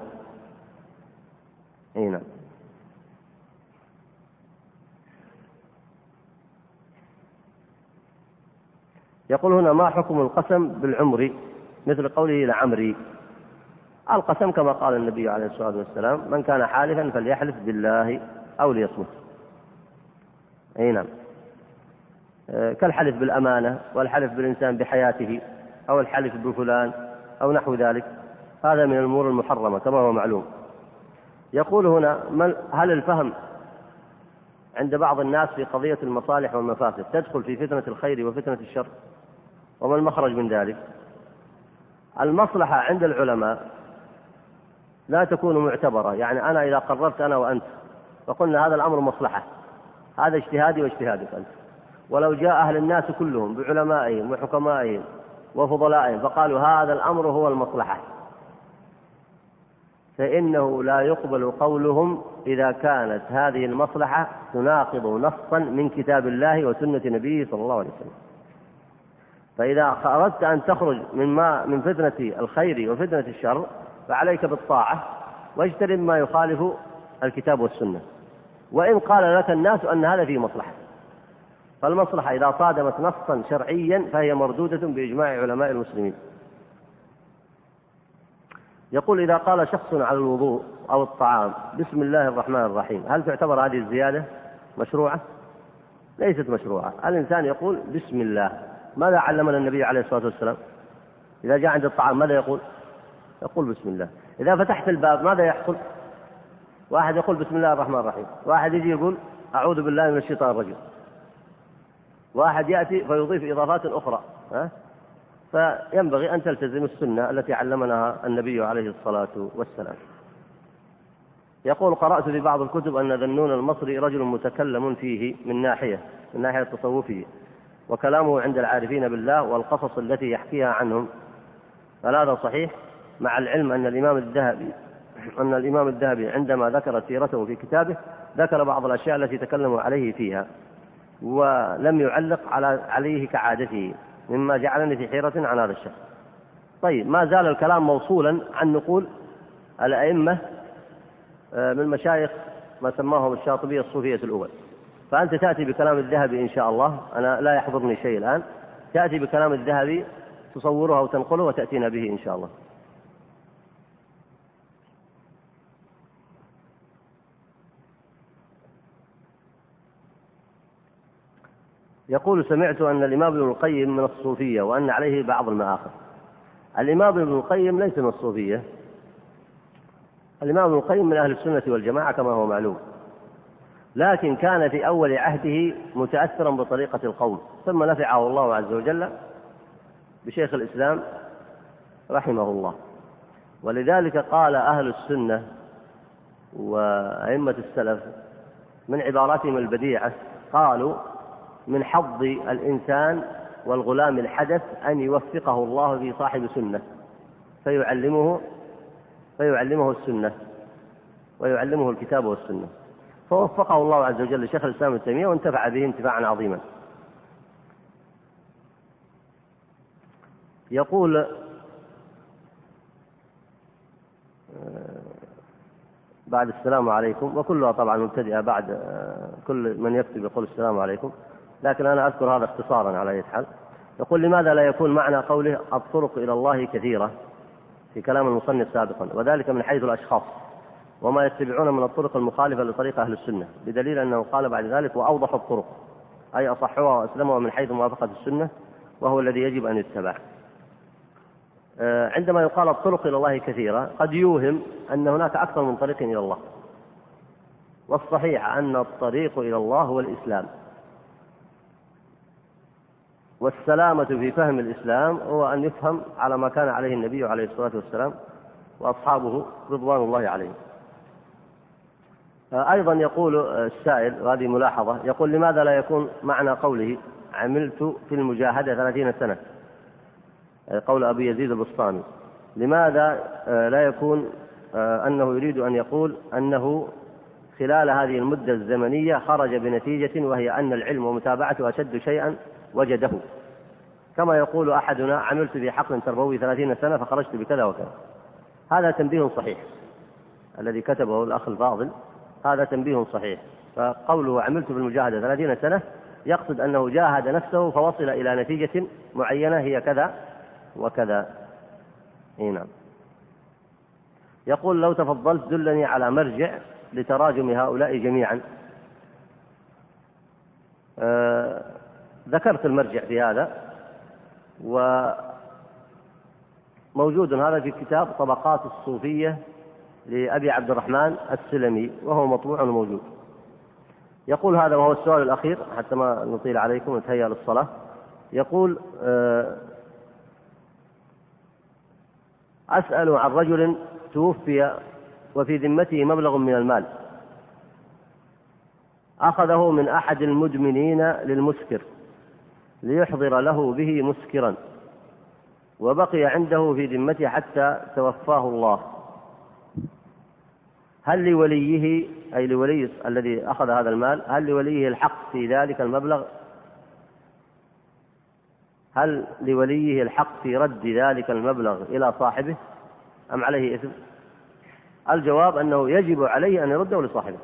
إي نعم. يقول هنا ما حكم القسم بالعمر؟ مثل قوله لعمري. القسم كما قال النبي عليه الصلاة والسلام من كان حالفا فليحلف بالله أو ليصمت. أي نعم. آه، كالحلف بالأمانة والحلف بالإنسان بحياته. أو الحلف بفلان أو نحو ذلك هذا من الأمور المحرمة كما هو معلوم. يقول هنا هل الفهم عند بعض الناس في قضية المصالح والمفاسد تدخل في فتنة الخير وفتنة الشر؟ وما المخرج من ذلك؟ المصلحة عند العلماء لا تكون معتبرة. يعني أنا إذا قررت أنا وأنت فقلنا هذا الأمر مصلحة هذا اجتهادي واجتهادك أنت. ولو جاء أهل الناس كلهم بعلمائهم وحكمائهم وفضلائهم فقالوا هذا الأمر هو المصلحة. فإنه لا يقبل قولهم إذا كانت هذه المصلحة تناقض نصا من كتاب الله وسنة نبيه صلى الله عليه وسلم. فإذا أردت أن تخرج من ما من فتنة الخير وفتنة الشر فعليك بالطاعة واجتنب ما يخالف الكتاب والسنة. وإن قال لك الناس أن هذا فيه مصلحة. فالمصلحة إذا صادمت نصا شرعيا فهي مردودة بإجماع علماء المسلمين. يقول إذا قال شخص على الوضوء أو الطعام بسم الله الرحمن الرحيم هل تعتبر هذه الزيادة مشروعة؟ ليست مشروعة. الإنسان يقول بسم الله. ماذا علمنا النبي عليه الصلاة والسلام؟ إذا جاء عند الطعام ماذا يقول؟ يقول بسم الله. إذا فتحت الباب ماذا يحصل؟ واحد يقول بسم الله الرحمن الرحيم. واحد يجي يقول أعوذ بالله من الشيطان الرجيم. واحد يأتي فيضيف إضافات أخرى ها؟ فينبغي أن تلتزم السنة التي علمنا النبي عليه الصلاة والسلام. يقول قرأت في بعض الكتب أن ذنون المصري رجل متكلم فيه من ناحية من ناحية التصوفية وكلامه عند العارفين بالله والقصص التي يحكيها عنهم. هل هذا صحيح؟ مع العلم أن الإمام الذهبي أن الإمام الذهبي عندما ذكر سيرته في كتابه ذكر بعض الأشياء التي تكلموا عليه فيها. ولم يعلق على عليه كعادته مما جعلني في حيرة عن هذا الشخص. طيب ما زال الكلام موصولا عن نقول الأئمة آه، من مشايخ ما سماهم الشاطبية الصوفية الأول. فأنت تأتي بكلام الذهبي إن شاء الله أنا لا يحضرني شيء الآن. تأتي بكلام الذهبي تصوره أو تنقله وتأتينا به إن شاء الله. يقول سمعت أن الإمام ابن القيم من الصوفية وأن عليه بعض المآخذ. الإمام ابن القيم ليس من الصوفية. الإمام ابن القيم من أهل السنة والجماعة كما هو معلوم. لكن كان في أول عهده متأثرا بطريقة القوم. ثم نفعه الله عز وجل بشيخ الإسلام رحمه الله. ولذلك قال أهل السنة وأئمة السلف من عباراتهم البديعة قالوا من حظ الإنسان والغلام الحدث أن يوفقه الله في صاحب سنة فيعلمه فيعلمه السنة ويعلمه الكتاب والسنة. فوفقه الله عز وجل لشيخ الإسلام ابن تيمية وانتفع به انتفاعا عظيما. يقول آه، بعد السلام عليكم وكلها طبعا مبتدئة بعد آه، كل من يكتب يقول السلام عليكم. لكن أنا أذكر هذا اختصارا على أي حال. يقول لماذا لا يكون معنى قوله الطرق إلى الله كثيرة في كلام المصنف سابقا وذلك من حيث الأشخاص وما يتبعون من الطرق المخالفة لطريق أهل السنة بدليل أنه قال بعد ذلك وأوضح الطرق أي أصحها وأسلمها من حيث موافقة السنة وهو الذي يجب أن يتبع آه، عندما يقال الطرق إلى الله كثيرة قد يوهم أن هناك أكثر من طريق إلى الله. والصحيح أن الطريق إلى الله هو الإسلام. والسلامة في فهم الإسلام هو أن يفهم على ما كان عليه النبي عليه الصلاة والسلام وأصحابه رضوان الله عليهم. أيضا يقول السائل وهذه ملاحظة يقول لماذا لا يكون معنى قوله عملت في المجاهدة ثلاثين سنة؟ قول أبي يزيد البسطامي لماذا لا يكون أنه يريد أن يقول أنه خلال هذه المدة الزمنية خرج بنتيجة وهي أن العلم ومتابعته أشد شيئا وجده. كما يقول أحدنا عملت في حقل تربوي ثلاثين سنة فخرجت بكذا وكذا. هذا تنبيه صحيح. الذي كتبه الأخ الفاضل هذا تنبيه صحيح. فقوله عملت في المجاهدة ثلاثين سنة يقصد أنه جاهد نفسه فوصل إلى نتيجة معينة هي كذا وكذا. نعم. يقول لو تفضلت دلني على مرجع لتراجم هؤلاء جميعا. أه ذكرت المرجع في هذا وموجود هذا في كتاب طبقات الصوفية لأبي عبد الرحمن السلمي وهو مطبوع وموجود يقول هذا وهو السؤال الأخير حتى ما نطيل عليكم نتهيأ للصلاة. يقول آه، أسأل عن رجل توفي وفي ذمته مبلغ من المال. أخذه من أحد المدمنين للمسكر. ليحضر له به مسكرا وبقي عنده في ذمته حتى توفاه الله. هل لوليه أي لولي الذي أخذ هذا المال هل لوليه الحق في ذلك المبلغ؟ هل لوليه الحق في رد ذلك المبلغ إلى صاحبه؟ أم عليه إثم؟ الجواب أنه يجب عليه أن يرده لصاحبه.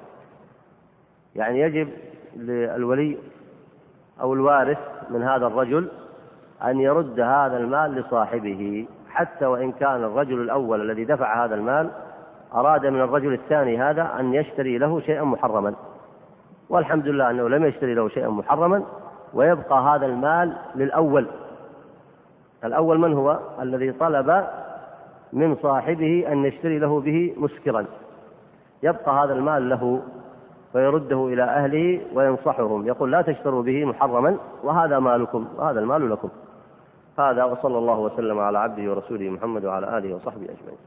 يعني يجب للولي أو الوارث من هذا الرجل أن يرد هذا المال لصاحبه حتى وإن كان الرجل الأول الذي دفع هذا المال أراد من الرجل الثاني هذا أن يشتري له شيئا محرما. والحمد لله أنه لم يشتري له شيئا محرما ويبقى هذا المال للأول. الأول من هو؟ الذي طلب من صاحبه أن يشتري له به مسكرا. يبقى هذا المال له فيرده إلى أهله وينصحهم. يقول لا تشتروا به محرما وهذا مالكم وهذا المال لكم. هذا وصلى الله وسلم على عبده ورسوله محمد وعلى آله وصحبه أجمعين.